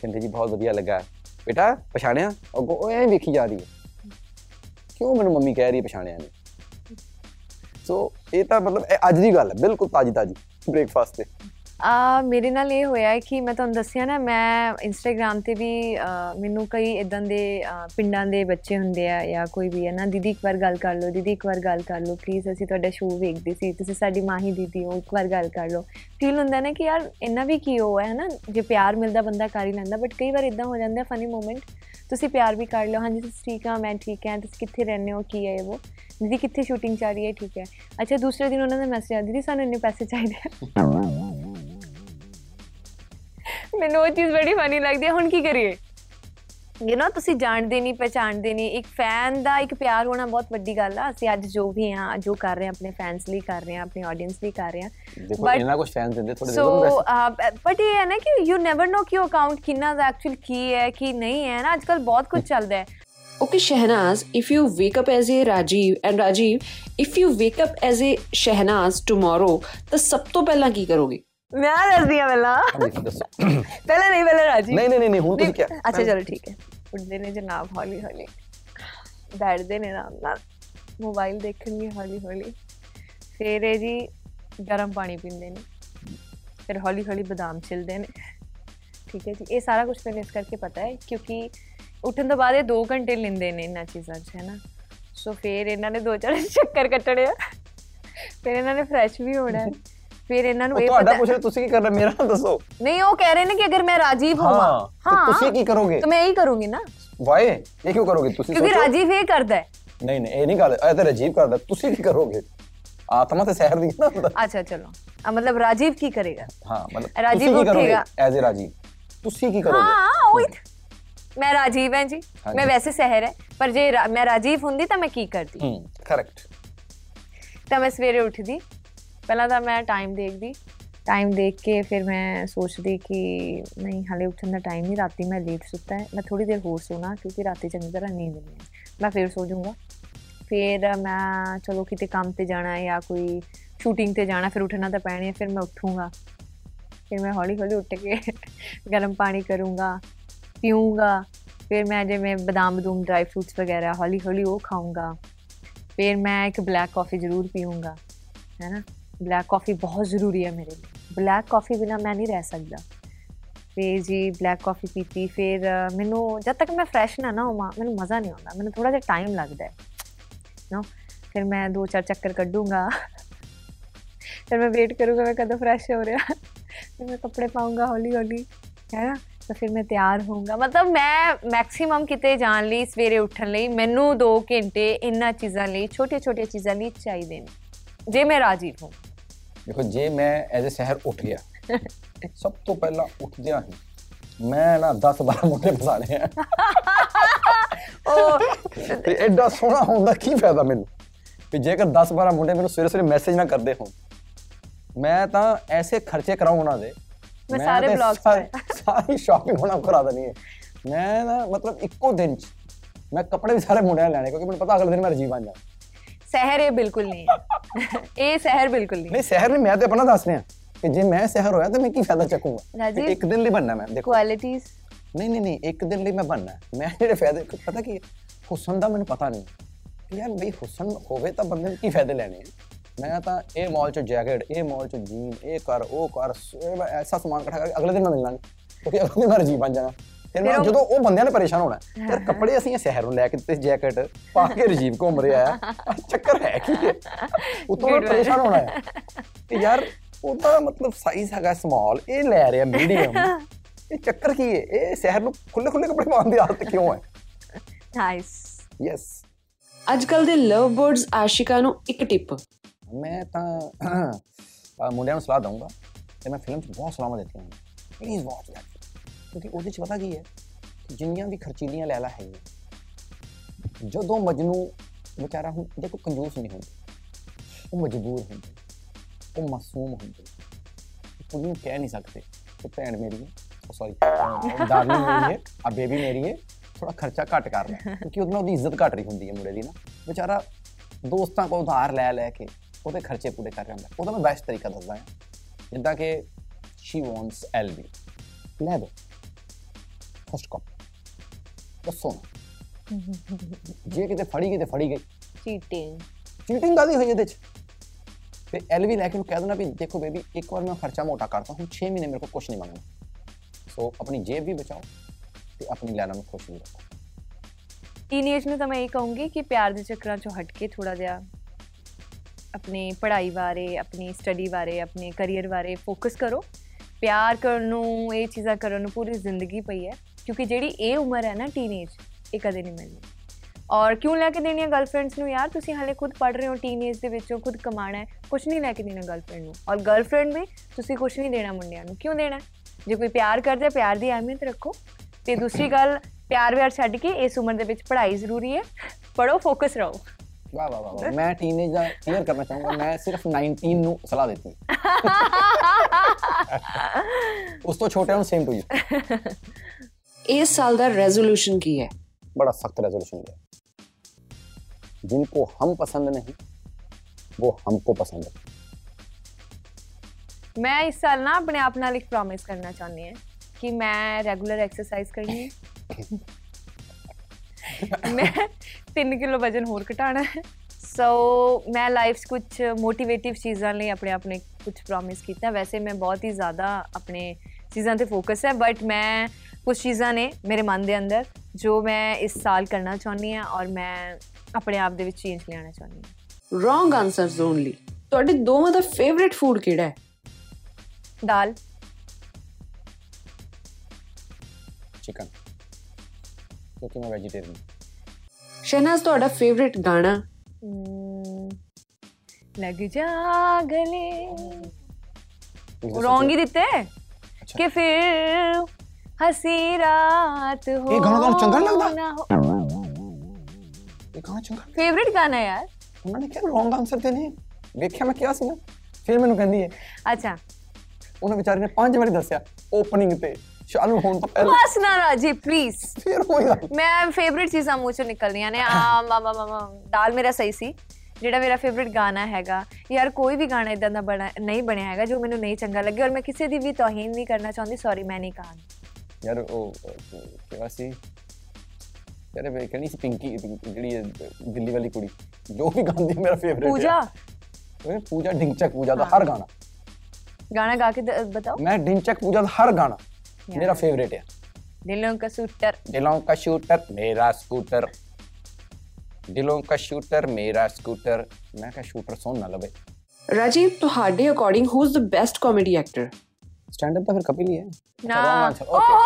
ਕਹਿੰਦੇ ਜੀ ਬਹੁਤ ਵਧੀਆ ਲੱਗਾ। ਬੇਟਾ, ਪਛਾਣਿਆ? ਅੱਗੋਂ ਉਹ ਐਂ ਵੇਖੀ ਜਾ ਰਹੀ ਹੈ। ਕਿਉਂ ਮੈਨੂੰ ਮੰਮੀ ਕਹਿ ਰਹੀ ਹੈ ਪਛਾਣਿਆ ਨਹੀਂ ਸੋ ਇਹ ਤਾਂ ਮਤਲਬ ਇਹ ਅੱਜ ਦੀ ਗੱਲ ਹੈ ਬਿਲਕੁਲ ਤਾਜੀ ਤਾਜੀ ਬ੍ਰੇਕਫਾਸਟ ਤੇ। ਆ ਮੇਰੇ ਨਾਲ ਇਹ ਹੋਇਆ ਹੈ ਕਿ ਮੈਂ ਤੁਹਾਨੂੰ ਦੱਸਿਆ ਨਾ ਮੈਂ ਇੰਸਟਾਗ੍ਰam ਤੇ ਵੀ ਅਹ, ਮੈਨੂੰ ਕਈ ਇਦਾਂ ਦੇ ਅਹ, ਪਿੰਡਾਂ ਦੇ ਬੱਚੇ ਹੁੰਦੇ ਆ ਜਾਂ ਕੋਈ ਵੀ ਹੈ ਨਾ ਦੀਦੀ ਇੱਕ ਵਾਰ ਗੱਲ ਕਰ ਲਓ ਦੀਦੀ ਇੱਕ ਵਾਰ ਗੱਲ ਕਰ ਲਓ ਪਲੀਜ਼ ਅਸੀਂ ਤੁਹਾਡਾ ਸ਼ੋਅ ਵੇਖਦੇ ਸੀ ਤੁਸੀਂ ਸਾਡੀ ਮਾਂ ਹੀ ਦੀਦੀ ਹੋ ਇੱਕ ਵਾਰ ਗੱਲ ਕਰ ਲਓ। ਫੀਲ ਹੁੰਦਾ ਨਾ ਕਿ ਯਾਰ ਇੰਨਾ ਵੀ ਕੀ ਹੋ ਹੈ ਨਾ ਜੇ ਪਿਆਰ ਮਿਲਦਾ ਬੰਦਾ ਕਰ ਹੀ ਲੈਂਦਾ ਬਟ ਕਈ ਵਾਰ ਇਦਾਂ ਹੋ ਜਾਂਦਾ ਫਨੀ ਮੂਮੈਂਟ ਤੁਸੀਂ ਪਿਆਰ ਵੀ ਕਰ ਲਓ ਹਾਂਜੀ ਤੁਸੀਂ ਠੀਕ ਆ ਮੈਂ ਠੀਕ ਹਾਂ ਤੁਸੀਂ ਕਿੱਥੇ ਰਹਿੰਦੇ ਹੋ ਕੀ ਹੈ ਇਹ ਉਹ ਦੀਦੀ ਕਿੱਥੇ ਸ਼ੂਟਿੰਗ ਚੱਲ ਰਹੀ ਹੈ? ਠੀਕ ਹੈ। ਅੱਛਾ ਦੂਸਰੇ ਦਿਨ ਉਹਨਾਂ ਦਾ ਮੈਸੇਜ ਆ ਦੀਦੀ ਸਾਨੂੰ ਇੰਨੇ ਪੈਸੇ ਚਾਹੀਦੇ ਆ। ਮੈਨੂੰ ਉਹ ਚੀਜ਼ ਬੜੀ ਫਨੀ ਲੱਗਦੀ ਹੈ ਹੁਣ ਕੀ ਕਰੀਏ? ਯੂ نو ਤੁਸੀਂ ਜਾਣਦੇ ਨਹੀਂ ਪਛਾਣਦੇ ਨਹੀਂ ਇੱਕ ਫੈਨ ਦਾ ਇੱਕ ਪਿਆਰ ਹੋਣਾ ਬਹੁਤ ਵੱਡੀ ਗੱਲ ਆ। ਅਸੀਂ ਅੱਜ ਜੋ ਵੀ ਆ ਜੋ ਕਰ ਰਹੇ ਆ ਆਪਣੇ ਫੈਨਸ ਲਈ ਕਰ ਰਹੇ ਆ ਆਪਣੇ ਆਡੀਅנס ਲਈ ਕਰ ਰਹੇ ਆ ਦੇਖੋ ਇਹਨਾਂ ਕੁਝ ਫੈਨਸ ਦਿੰਦੇ ਥੋੜੇ ਜ਼ਰੂਰ ਸੋ ਬਟ ਇਹ ਹੈ ਨਾ ਕਿ ਯੂ ਨੈਵਰ ਨੋ ਕਿ ਉਹ ਅਕਾਊਂਟ ਕਿੰਨਾ ਦਾ ਐਕਚੁਅਲ ਕੀ ਹੈ ਕੀ ਨਹੀਂ ਹੈ ਨਾ ਅੱਜਕੱਲ ਬਹੁਤ ਕੁਝ ਚੱਲਦਾ ਹੈ। Okay shehnaz if you wake up as a rajiv and rajiv if you wake up as a shehnaz tomorrow ਤਾਂ ਸਭ ਤੋਂ ਪਹਿਲਾਂ ਕੀ ਕਰੋਗੇ? ਮੈਂ ਦੱਸਦੀ ਆ ਪਹਿਲਾਂ ਹਾਂਜੀ ਦੱਸੋ ਪਹਿਲਾਂ ਨਹੀਂ ਪਹਿਲਾਂ ਰਾਜੀ ਨਹੀਂ ਨਹੀਂ ਨਹੀਂ ਹੁਣ ਤੁਸੀਂ ਕੀ ਅੱਛਾ ਚਲੋ ਠੀਕ ਹੈ ਉੱਠਦੇ ਨੇ ਜਨਾਬ ਹੌਲੀ ਹੌਲੀ ਬੈਠਦੇ ਨੇ ਆਰਾਮ ਨਾਲ ਮੋਬਾਈਲ ਦੇਖਣਗੇ ਹੌਲੀ ਹੌਲੀ ਫਿਰ ਇਹ ਜੀ ਗਰਮ ਪਾਣੀ ਪੀਂਦੇ ਨੇ ਫਿਰ ਹੌਲੀ ਹੌਲੀ ਬਦਾਮ ਛਿਲਦੇ ਨੇ ਠੀਕ ਹੈ ਜੀ ਇਹ ਸਾਰਾ ਕੁਝ ਮੈਨੂੰ ਇਸ ਕਰਕੇ ਪਤਾ ਹੈ ਕਿਉਂਕਿ ਉੱਠਣ ਤੋਂ ਬਾਅਦ ਇਹ 2 ਘੰਟੇ ਲੈਂਦੇ ਨੇ ਇਹਨਾਂ ਚੀਜ਼ਾਂ 'ਚ ਹੈ ਨਾ ਸੋ ਫਿਰ ਇਹਨਾਂ ਨੇ ਦੋ ਚਾਰ ਚੱਕਰ ਕੱਟਣੇ ਆ ਫਿਰ ਇਹਨਾਂ ਨੇ ਫਰੈਸ਼ ਵੀ ਹੋਣਾ ਹੈ ਫਿਰ ਇਹਨਾਂ ਨੂੰ ਇਹ ਤੁਹਾਡਾ ਪੁੱਛ ਰਹੇ ਤੁਸੀਂ ਕੀ ਕਰਨਾ ਮੇਰਾ ਦੱਸੋ। ਨਹੀਂ ਉਹ ਕਹਿ ਰਹੇ ਨੇ ਕਿ ਅਗਰ ਮੈਂ ਰਾਜੀਵ ਹੋਵਾਂ। ਹਾਂ। ਤੁਸੀਂ ਕੀ ਕਰੋਗੇ? ਤਾਂ ਮੈਂ ਇਹੀ ਕਰੂੰਗੀ ਨਾ। ਵਾਏ ਇਹ ਕਿਉਂ ਕਰੋਗੇ ਤੁਸੀਂ ਕਿਉਂਕਿ। ਰਾਜੀਵ ਇਹ ਕਰਦਾ ਹੈ। ਨਹੀਂ ਨਹੀਂ ਇਹ ਨਹੀਂ ਗੱਲ ਇਹ ਤਾਂ ਰਜੀਵ ਕਰਦਾ। ਤੁਸੀਂ ਕੀ ਕਰੋਗੇ? ਆਤਮਾ ਤੇ ਸਹਿਰ ਦੀ ਨਾ ਹੁੰਦਾ। ਅੱਛਾ ਚਲੋ। ਆ ਮਤਲਬ ਰਾਜੀਵ ਕੀ ਕਰੇਗਾ? ਹਾਂ ਮਤਲਬ ਰਾਜੀਵ ਉੱਠੇਗਾ। As a Rajiv? ਤੁਸੀਂ ਕੀ ਕਰੋਗੇ? ਹਾਂ ਉਹੀ। ਮੈਂ ਰਾਜੀਵ ਹਾਂ ਜੀ। ਮੈਂ ਵੈਸੇ ਸਹਿਰ ਹੈ। ਪਰ ਜੇ ਮੈਂ ਰਾਜੀਵ ਹੁੰਦੀ ਤਾਂ ਮੈਂ ਕੀ ਕਰਦੀ? ਹੂੰ ਕਰੈਕਟ ਤਾਂ ਮੈਂ ਸਵੇਰੇ ਉੱਠਦੀ। ਪਹਿਲਾਂ ਤਾਂ ਮੈਂ ਟਾਈਮ ਦੇਖਦੀ ਟਾਈਮ ਦੇਖ ਕੇ ਫਿਰ ਮੈਂ ਸੋਚਦੀ ਕਿ ਨਹੀਂ ਹਾਲੇ ਉੱਠਣ ਦਾ ਟਾਈਮ ਨਹੀਂ ਰਾਤੀ ਮੈਂ ਲੇਟ ਸੁੱਤਾ ਹੈ ਮੈਂ ਥੋੜੀ ਦੇਰ ਹੋਰ ਸੋਣਾ ਕਿਉਂਕਿ ਰਾਤੀ ਚੰਗੀ ਤਰ੍ਹਾਂ ਨੀਂਦ ਨਹੀਂ ਆਈ ਮੈਂ ਫਿਰ ਸੋ ਜਾਊਂਗਾ ਫਿਰ ਮੈਂ ਚਲੋ ਕਿਤੇ ਕੰਮ ਤੇ ਜਾਣਾ ਹੈ ਜਾਂ ਕੋਈ ਸ਼ੂਟਿੰਗ ਤੇ ਜਾਣਾ ਫਿਰ ਉੱਠਣਾ ਤਾਂ ਪੈਣੀ ਹੈ ਫਿਰ ਮੈਂ ਉੱਠੂੰਗਾ ਫਿਰ ਮੈਂ ਹੌਲੀ ਹੌਲੀ ਉੱਠ ਕੇ ਗਰਮ ਪਾਣੀ ਕਰੂੰਗਾ ਪੀਊਂਗਾ ਫਿਰ ਮੈਂ ਜਿਵੇਂ ਬਦਾਮ ਬਦੂਮ ਡਰਾਈ ਫਰੂਟਸ ਵਗੈਰਾ ਹੌਲੀ ਹੌਲੀ ਉਹ ਖਾਊਂਗਾ ਫਿਰ ਮੈਂ ਇੱਕ ਬਲੈਕ ਕਾਫੀ ਜ਼ਰੂਰ ਪੀਊਂਗਾ ਹੈ ਨਾ ਬਲੈਕ ਕਾਫੀ ਬਹੁਤ ਜ਼ਰੂਰੀ ਹੈ ਮੇਰੇ ਲਈ ਬਲੈਕ ਕਾਫੀ ਬਿਨਾ ਮੈਂ ਨਹੀਂ ਰਹਿ ਸਕਦਾ ਫਿਰ ਜੀ ਬਲੈਕ ਕਾਫੀ ਪੀਤੀ ਫਿਰ ਅ, ਮੈਨੂੰ ਜਦ ਤੱਕ ਮੈਂ ਫਰੈਸ਼ ਨਾ ਨਾ ਹੋਵਾਂ ਮੈਨੂੰ ਮਜ਼ਾ ਨਹੀਂ ਆਉਂਦਾ ਮੈਨੂੰ ਥੋੜਾ ਜਿਹਾ ਟਾਈਮ ਲੱਗਦਾ ਹੈ ਨੋ ਫਿਰ ਮੈਂ ਦੋ ਚਾਰ ਚੱਕਰ ਕੱਢੂੰਗਾ ਫਿਰ ਮੈਂ ਵੇਟ ਕਰੂੰਗਾ ਮੈਂ ਕਦੋਂ ਫਰੈਸ਼ ਹੋ ਰਿਹਾ ਫਿਰ ਮੈਂ ਕੱਪੜੇ ਪਾਉਂਗਾ ਹੌਲੀ ਹੌਲੀ ਹੈ ਨਾ ਤਾਂ ਫਿਰ ਮੈਂ ਤਿਆਰ ਹੋਊਂਗਾ ਮਤਲਬ ਮੈਂ ਮੈਕਸਿਮਮ ਕਿਤੇ ਜਾਣ ਲਈ ਸਵੇਰੇ ਉੱਠਣ ਲਈ ਮੈਨੂੰ 2 ਘੰਟੇ ਇਹਨਾਂ ਚੀਜ਼ਾਂ ਲਈ ਛੋਟੀਆਂ ਛੋਟੀਆਂ ਚੀਜ਼ਾਂ ਲਈ ਚਾਹੀਦੇ ਨੇ ਜੇ ਮੈਂ ਰਾਜੀਵ ਹਾਂ ਦੇਖੋ ਜੇ ਮੈਂ ਐਜ਼ ਅ ਸਹਿਰ ਉੱਠ ਗਿਆ ਸਭ ਤੋਂ ਪਹਿਲਾਂ ਉੱਠਦਿਆਂ ਹੀ ਮੈਂ ਨਾ 10 12 ਮੁੰਡੇ ਫਸਾਣੇ ਆ। ਉਹ ਤੇ ਐਡਾ ਸੋਹਣਾ ਹੁੰਦਾ ਕੀ ਫਾਇਦਾ ਮੈਨੂੰ? ਵੀ ਜੇਕਰ 10 12 ਮੁੰਡੇ ਮੈਨੂੰ ਸਵੇਰੇ ਸਵੇਰੇ ਮੈਸੇਜ ਨਾ ਕਰਦੇ ਹੋਣ ਮੈਂ ਤਾਂ ਐਸੇ ਖਰਚੇ ਕਰਾਉਂ ਉਹਨਾਂ ਦੇ। ਮੈਂ ਸਾਰੇ ਤੇ vlogs ਸਾ- ਸਾਰੀ ਸ਼ਾਪਿੰਗ ਨੂੰ ਕਰਾ ਦੇਣੀ ਹੈ। ਮੈਂ ਨਾ ਮਤਲਬ ਇੱਕੋ ਦਿਨ ਚ ਮੈਂ ਕੱਪੜੇ ਵੀ ਸਾਰੇ ਮੁੰਡਿਆਂ ਲੈਣੇ ਕਿਉਂਕਿ ਮੈਨੂੰ ਪਤਾ ਅਗਲੇ ਦਿਨ ਮੈਂ ਰਜੀਵ ਬਣ ਜਾਣਾ। ਸਹਿਰ ਇਹ ਬਿਲਕੁਲ ਨਹੀਂ ਹੈ। ਇਹ ਸਹਿਰ ਬਿਲਕੁਲ ਨਹੀਂ ਨਹੀਂ ਸ਼ਹਿਰ ਨਹੀਂ ਮੈਂ ਤੇ ਆਪਣਾ ਦੱਸ ਰਿਹਾ ਕਿ ਜੇ ਮੈਂ ਸ਼ਹਿਰ ਹੋਇਆ ਤਾਂ ਮੈਂ ਕੀ ਫਾਇਦਾ ਚੱਕੂਗਾ? ਇੱਕ ਦਿਨ ਲਈ ਬਣਨਾ ਮੈਂ ਦੇਖੋ। ਕੁਆਲਿਟੀਆਂ ਨਹੀਂ ਨਹੀਂ ਨਹੀਂ ਇੱਕ ਦਿਨ ਲਈ ਮੈਂ ਬਣਨਾ। ਮੈਂ ਜਿਹੜੇ ਫਾਇਦੇ ਪਤਾ ਕੀ? ਹੁਸਨ ਦਾ ਮੈਨੂੰ ਪਤਾ ਨਹੀਂ ਕਿ ਯਾਰ ਬਈ ਹੁਸਨ ਹੋਵੇ ਤਾਂ ਬੰਦੇ ਨੂੰ ਕੀ ਫਾਇਦੇ ਲੈਣੇ ਆ? ਮੈਂ ਤਾਂ ਇਹ ਮਾਲ ਚ ਜੈਕਟ ਇਹ ਮਾਲ ਚ ਜੀਨ ਇਹ ਕਰ ਉਹ ਕਰ ਐਸਾ ਸਮਾਨ ਇਕੱਠਾ ਕਰਕੇ ਅਗਲੇ ਦਿਨ ਮੈਂ ਨਹੀਂ ਕਿਉਂਕਿ ਅਗਲੇ ਦਿਨ ਮੈਂ ਰਜੀਵ ਬਣ ਜਾਣਾ। ਉਹ- ਜਦੋਂ ਉਹ ਬੰਦਿਆਂ ਨੇ ਪਰੇਸ਼ਾਨ ਹੋਣਾ ਹੈ, ਯਾਰ ਕੱਪੜੇ ਅਸੀਂ ਇਹ ਸ਼ਹਿਰ ਨੂੰ ਲੈ ਕੇ ਤੇ ਜੈਕਟ ਪਾ ਕੇ ਰਜੀਵ ਘੁੰਮ ਰਿਹਾ ਆਹ ਚੱਕਰ ਹੈ ਕੀ ਹੈ ਉਤੋਂ. ਪਰੇਸ਼ਾਨ ਹੋਣਾ ਹੈ। ਕਿ ਯਾਰ ਉਹਦਾ ਮਤਲਬ ਸਾਈਜ਼ ਹੈਗਾ ਸਮਾਲ ਇਹ ਲੈ ਰਿਹਾ ਮੀਡੀਅਮ ਇਹ ਚੱਕਰ ਕੀ ਹੈ? ਇਹ ਸ਼ਹਿਰ ਨੂੰ ਖੁੱਲੇ ਖੁੱਲੇ ਕੱਪੜੇ ਪਾਉਣ ਦੀ ਆਦਤ ਕਿਉਂ ਹੈ? ਨਾਈਸ ਯੈਸ ਅੱਜ ਕੱਲ ਦੇ ਲਵ ਬਰਡਸ ਆਸ਼ਿਕਾਂ ਨੂੰ ਇੱਕ ਟਿਪ ਮੈਂ ਤਾਂ ਮੁੰਡਿਆਂ ਨੂੰ ਸਲਾਹ ਦਊਂਗਾ ਤੇ ਮੈਂ ਫਿਲਮ 'ਚ ਬਹੁਤ ਸਲਾਹਾਂ ਦਿੱਤੀਆਂ ਪਲੀਜ਼ ਵਾਚ ਦੈਟ ਕਿਉਂਕਿ ਉਹਦੇ 'ਚ ਪਤਾ ਕੀ ਹੈ ਕਿ ਜਿੰਨੀਆਂ ਵੀ ਖਰਚੀਲੀਆਂ ਲੈਲਾ ਹੈਗੀਆਂ, ਜਦੋਂ ਮਜਨੂ ਵਿਚਾਰਾ ਹੁਣ ਦੇਖੋ ਕੰਜੂਸ ਨਹੀਂ ਹੁੰਦਾ, ਉਹ ਮਜਬੂਰ ਹੁੰਦਾ, ਉਹ ਮਾਸੂਮ ਹੁੰਦਾ ਕੁਝ ਨੂੰ ਕਹਿ ਨਹੀਂ ਸਕਦੇ ਕਿ ਭੈਣ ਮੇਰੀ ਹੈ ਸੌਰੀ ਡਾਰਲਿੰਗ ਮੇਰੀ ਹੈ ਆ ਬੇਬੀ ਮੇਰੀ ਹੈ ਥੋੜਾ ਖਰਚਾ ਘੱਟ ਕਰ ਲੈ ਕਿਉਂਕਿ ਉਹਦੇ ਨਾਲ ਉਹਦੀ ਇੱਜ਼ਤ ਘੱਟ ਰਹੀ ਹੁੰਦੀ ਹੈ ਮੁੰਡੇ ਦੀ ਨਾ, ਵਿਚਾਰਾ ਦੋਸਤਾਂ ਕੋਲ ਉਧਾਰ ਲੈ ਲੈ ਕੇ ਉਹਦੇ ਖਰਚੇ ਪੂਰੇ ਕਰ ਰਿਹਾ ਹੁੰਦਾ, ਉਹਦਾ ਮੈਂ ਬੈਸਟ ਤਰੀਕਾ ਦੱਸਦਾ ਹਾਂ, ਜਿੱਦਾਂ ਕਿ ਸ਼ੀ ਵਾਂਟਸ ਐਲਬੀ ਲੈ ਦੋ। ਫਸਟ ਕਾਪ ਦੱਸੋ ਨਾ। ਜੇ ਕਿਤੇ ਫੜੀ ਗਈ ਤੇ ਫੜੀ ਗਈ ਚੀਟਿੰਗ ਚੀਟਿੰਗ ਕਾਦੀ ਹੋਈ ਇਹਦੇ ਚ ਤੇ ਐਲਵੀ ਲੈ ਕੇ ਨੂੰ ਕਹਿ ਦੇਣਾ ਵੀ ਦੇਖੋ ਬੇਬੀ ਇੱਕ ਵਾਰ ਮੈਂ ਖਰਚਾ ਮੋਟਾ ਕਰਤਾ ਹੁਣ 6 ਮਹੀਨੇ ਮੇਰੇ ਕੋਲ ਕੁਝ ਨਹੀਂ ਮੰਗਣਾ ਸੋ ਆਪਣੀ ਜੇਬ ਵੀ ਬਚਾਓ ਤੇ ਆਪਣੀ ਲੈਣਾ ਨੂੰ ਖੁਸ਼ ਵੀ ਰੱਖੋ ਟੀਨੇਜ ਨੂੰ ਤਾਂ ਮੈਂ ਇਹ ਕਹੂੰਗੀ ਕਿ ਪਿਆਰ ਦੇ ਚੱਕਰਾਂ ਚੋਂ ਹਟ ਕੇ ਥੋੜਾ ਜਿਹਾ ਆਪਣੀ ਪੜ੍ਹਾਈ ਬਾਰੇ ਆਪਣੀ ਸਟੱਡੀ ਬਾਰੇ ਆਪਣੇ ਕੈਰੀਅਰ ਬਾਰੇ ਫੋਕਸ ਕਰੋ ਪਿਆਰ ਕਰਨ ਨੂੰ ਇਹ ਚੀਜ਼ਾਂ ਕਰਨ ਨੂੰ ਪੂਰੀ ਜ਼ਿੰਦਗੀ ਪਈ ਹੈ ਕਿਉਂਕਿ ਜਿਹੜੀ ਇਹ ਉਮਰ ਹੈ ਨਾ ਟੀਨੇਜ ਇਹ ਕਦੇ ਨਹੀਂ ਮਿਲਣੀ। ਔਰ ਕਿਉਂ ਲੈ ਕੇ ਦੇਣੀ ਹੈ ਗਰਲਫ੍ਰੈਂਡਸ ਨੂੰ ਯਾਰ? ਤੁਸੀਂ ਹਾਲੇ ਖੁਦ ਪੜ੍ਹ ਰਹੇ ਹੋ ਟੀਨੇਜ ਦੇ ਵਿੱਚੋਂ ਖੁਦ ਕਮਾਣਾ ਹੈ ਕੁਝ ਨਹੀਂ ਲੈ ਕੇ ਦੇਣਾ ਗਰਲਫ੍ਰੈਂਡ ਨੂੰ। ਔਰ ਗਰਲਫ੍ਰੈਂਡ ਵੀ ਤੁਸੀਂ ਕੁਝ ਨਹੀਂ ਦੇਣਾ ਮੁੰਡਿਆਂ ਨੂੰ। ਕਿਉਂ ਦੇਣਾ? ਜੇ ਕੋਈ ਪਿਆਰ ਕਰਦਾ ਪਿਆਰ ਦੀ ਅਹਿਮੀਅਤ ਰੱਖੋ। ਤੇ ਦੂਸਰੀ ਗੱਲ ਪਿਆਰ ਵਿਆਰ ਛੱਡ ਕੇ ਇਸ ਉਮਰ ਦੇ ਵਿੱਚ ਪੜ੍ਹਾਈ ਜ਼ਰੂਰੀ ਹੈ। ਪੜੋ ਫੋਕਸ ਰਹੋ। ਵਾਹ ਵਾਹ, ਵਾਹ ਮੈਂ ਟੀਨੇਜ ਦਾ ਕਲੀਅਰ ਕਰਨਾ ਚਾਹੂੰਗਾ। ਮੈਂ ਸਿਰਫ 19 ਨੂੰ ਸਲਾਹ ਦਿੱਤੀ। ਉਸ ਤੋਂ ਛੋਟਿਆਂ ਨੂੰ ਸੇਮ ਟੂ ਯੂ ਇਸ ਸਾਲ ਦਾ ਰੈਜ਼ੋਲੂਸ਼ਨ ਕੀ ਹੈ बड़ा सख्त रेजोल्यूशन लिया जिनको हम पसंद नहीं वो हमको पसंद है ਮੈਂ ਇਸ ਸਾਲ ਨਾ ਆਪਣੇ ਆਪ ਨਾਲ ਇੱਕ ਪ੍ਰੋਮਿਸ ਕਰਨਾ ਚਾਹੁੰਦੀ ਹਾਂ ਕਿ ਮੈਂ ਰੈਗੂਲਰ ਐਕਸਰਸਾਈਜ਼ ਕਰਨੀ ਹੈ ਮੈਂ 3 ਕਿਲੋ ਵਜਨ ਹੋਰ ਘਟਾਣਾ ਹੈ ਸੋ ਮੈਂ ਲਾਈਫ 'ਚ ਕੁਝ ਮੋਟੀਵੇਟਿਵ ਚੀਜ਼ਾਂ ਲਈ ਆਪਣੇ ਆਪ ਨੇ ਕੁਝ ਪ੍ਰੋਮਿਸ ਕੀਤਾ ਵੈਸੇ ਮੈਂ ਬਹੁਤ ਹੀ ਜ਼ਿਆਦਾ ਆਪਣੇ ਚੀਜ਼ਾਂ ਤੇ ਫੋਕਸ ਹੈ ਬਟ ਮੈਂ ਕੁਝ ਚੀਜ਼ਾਂ ਨੇ ਮੇਰੇ ਮਨ ਦੇ ਅੰਦਰ ਜੋ ਮੈਂ ਇਸ ਸਾਲ ਕਰਨਾ ਚਾਹੁੰਦੀ ਹਾਂ ਔਰ ਮੈਂ ਆਪਣੇ ਆਪ ਦੇ ਵਿੱਚ ਚੇਂਜ ਲਿਆਉਣਾ ਚਾਹੁੰਦੀ ਹਾਂ ਰੋਂਗ ਆਨਸਰਸ ਓਨਲੀ ਤੁਹਾਡੇ ਦੋਵਾਂ ਦਾ ਫੇਵਰਿਟ ਫੂਡ ਕਿਹੜਾ ਹੈ ਦਾਲ ਚਿਕਨ ਕਿਉਂਕਿ ਮੈਂ ਵੈਜੀਟੇਰੀਅਨ ਸ਼ਹਿਨਾਜ਼ ਤੁਹਾਡਾ ਫੇਵਰਿਟ ਗਾਣਾ ਲੱਗ ਜਾ ਗਲੇ ਰੋਂਗ ਹੀ ਦਿੱਤੇ ਕਿ ਫਿਰ ਹਸੀ ਰਾਤ ਹੋ ਇਹ ਗਾਣਾ ਤੁਹਾਨੂੰ ਚੰਗਾ ਨਹੀਂ ਲੱਗਦਾ। ਇਹ ਗਾਣਾ ਚੰਗਾ ਫੇਵਰਿਟ ਗਾਣਾ ਯਾਰ। ਉਹਨਾਂ ਨੇ ਕਿਹਾ ਰੋਂਗ ਆਨਸਰ ਤੇ ਨਹੀਂ। ਵੇਖਿਆ ਮੈਂ ਕਿਹਾ ਸੀ ਨਾ ਫਿਰ ਮੈਨੂੰ ਕਹਿੰਦੀ ਹੈ। ਅੱਛਾ। ਉਹਨਾਂ ਵਿਚਾਰੇ ਨੇ ਪੰਜ ਵਾਰੀ ਦੱਸਿਆ ਓਪਨਿੰਗ ਤੇ। ਚਾਲੂ ਹੋਣ ਤੋਂ ਪਹਿਲਾਂ ਬਸ ਨਾ ਰਾਜੀ ਪਲੀਜ਼ ਫਿਰ ਹੋਇਆ ਮੈਂ ਫੇਵਰਿਟ ਚੀਜ਼ਾਂ ਮੂੰਹ ਚੋਂ ਨਿਕਲਦੀਆਂ ਨੇ। ਆ ਮਾ ਮਾ ਮਾ ਦਾਲ ਮੇਰਾ ਸਹੀ ਸੀ। ਜਿਹੜਾ ਮੇਰਾ ਫੇਵਰਿਟ ਗਾਣਾ ਹੈਗਾ। ਯਾਰ ਕੋਈ ਵੀ ਗਾਣਾ ਇਦਾਂ ਦਾ ਬਣਾ ਨਹੀਂ ਬਣਿਆ ਹੈਗਾ ਜੋ ਮੈਨੂੰ ਨਹੀਂ ਚੰਗਾ ਲੱਗੇ। ਔਰ ਮੈਂ ਕਿਸੇ ਦੀ ਵੀ ਤੋਹੀਨ ਨਹੀਂ ਕਰਨਾ ਚਾਹੁੰਦੀ ਸੌਰੀ ਮੈਂ ਨਹੀਂ ਕਹਾਂਗੀ। ਯਾਰ ਉਹ ਅਹ, ਕਿਹਾ ਸੀ ਯਾਰ ਵੇ ਕਹਿੰਦੀ ਸੀ ਪਿੰਕੀ ਪਿੰਕੀ, ਜਿਹੜੀ ਇਹ ਦਿੱਲੀ ਵਾਲੀ ਕੁੜੀ ਜੋ ਵੀ ਗਾਉਂਦੀ ਹੈ ਮੇਰਾ ਫੇਵਰੇਟ ਪੂਜਾ ਓਏ ਪੂਜਾ ਡਿੰਚਕ ਪੂਜਾ ਦਾ ਹਰ ਗਾਣਾ ਗਾਣਾ ਗਾ ਕੇ ਦ- ਬਤਾਓ ਮੈਂ ਡਿੰਚਕ ਪੂਜਾ ਦਾ ਹਰ ਗਾਣਾ ਮੇਰਾ ਫੇਵਰੇਟ ਹੈ ਦਿਲੋਂ ਕਾ ਸੂਟਰ दिलों का शूटर मेरा स्कूटर दिलों का शूटर मेरा स्कूटर मैं क्या शूटर सुन ना लवे ਰਾਜੀਵ ਤੁਹਾਡੇ according who is the best comedy actor stand up तो फिर कपिल ही है ਨਾ Wrong answer. ਓ Okay. ਹੋ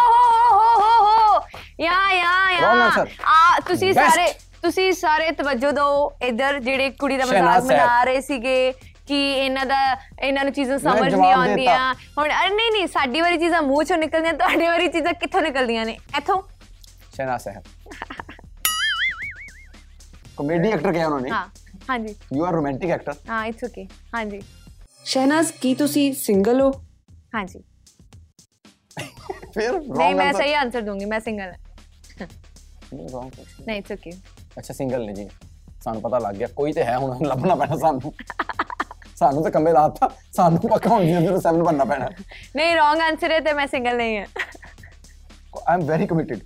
ਹੋ ਹੋ ਹੋ ਯਾ ਯਾ Wrong ਯਾ answer. ਆ ਤੁਸੀਂ Best. ਸਾਰੇ ਤੁਸੀਂ ਸਾਰੇ ਤਵੱਜੋ ਦਿਓ ਇੱਧਰ ਜਿਹੜੇ ਕੁੜੀ ਦਾ ਮਜ਼ਾਕ ਸ਼ਹਿਨਾਜ਼ ਸਾਹਿਬ। ਬਣਾ ਰਹੇ ਸੀਗੇ ਕਿ ਇਹਨਾਂ ਦਾ ਇਹਨਾਂ ਨੂੰ ਚੀਜ਼ਾਂ ਸਮਝ ਨਹੀਂ ਜਵਾਬ ਆਉਂਦੀਆਂ ਹੁਣ ਅਰੇ ਨਹੀਂ ਨਹੀਂ ਸਾਡੀ ਵਾਰੀ ਚੀਜ਼ਾਂ ਮੂੰਹ ਚੋਂ ਨਿਕਲਦੀਆਂ ਤੁਹਾਡੀ ਵਾਰੀ ਚੀਜ਼ਾਂ ਕਿੱਥੋਂ ਨਿਕਲਦੀਆਂ ਨੇ ਇੱਥੋਂ शहनाज साहब कॉमेडी एक्टर क्या उन्होंने ਹਾਂ ਹਾਂਜੀ यू आर रोमांटिक एक्टर ਹਾਂ ਇਟਸ ਓਕੇ ਹਾਂਜੀ ਸ਼ਹਿਨਾਜ਼ ਕੀ ਤੁਸੀਂ ਸਿੰਗਲ ਹੋ ਹਾਂਜੀ फिर ਨਹੀਂ wrong ਮੈਂ answer ਸਹੀ ਆਨਸਰ ਦੂੰਗੀ ਮੈਂ ਸਿੰਗਲ ਹਾਂ नहीं wrong question ਨਹੀਂ ਇਟਸ ਓਕੇ ਅੱਛਾ ਸਿੰਗਲ ਨੇ ਜੀ ਸਾਨੂੰ ਪਤਾ ਲੱਗ ਗਿਆ ਕੋਈ ਤੇ ਹੈ ਹੁਣ ਲੱਭਣਾ ਪੈਣਾ ਸਾਨੂੰ ਸਾਨੂੰ ਤਾਂ ਕੰਮੇ ਲਾਤਾ ਸਾਨੂੰ ਪੱਕਾ ਹੁਣ ਜਿਹਦੇ ਸੈਵਨ ਬਣਨਾ ਪੈਣਾ ਨਹੀਂ ਰੋਂਗ ਆਨਸਰ ਹੈ ਤੇ ਮੈਂ ਸਿੰਗਲ ਨਹੀਂ ਹਾਂ ਆਈ ਐਮ ਵੈਰੀ ਕਮਿਟਡ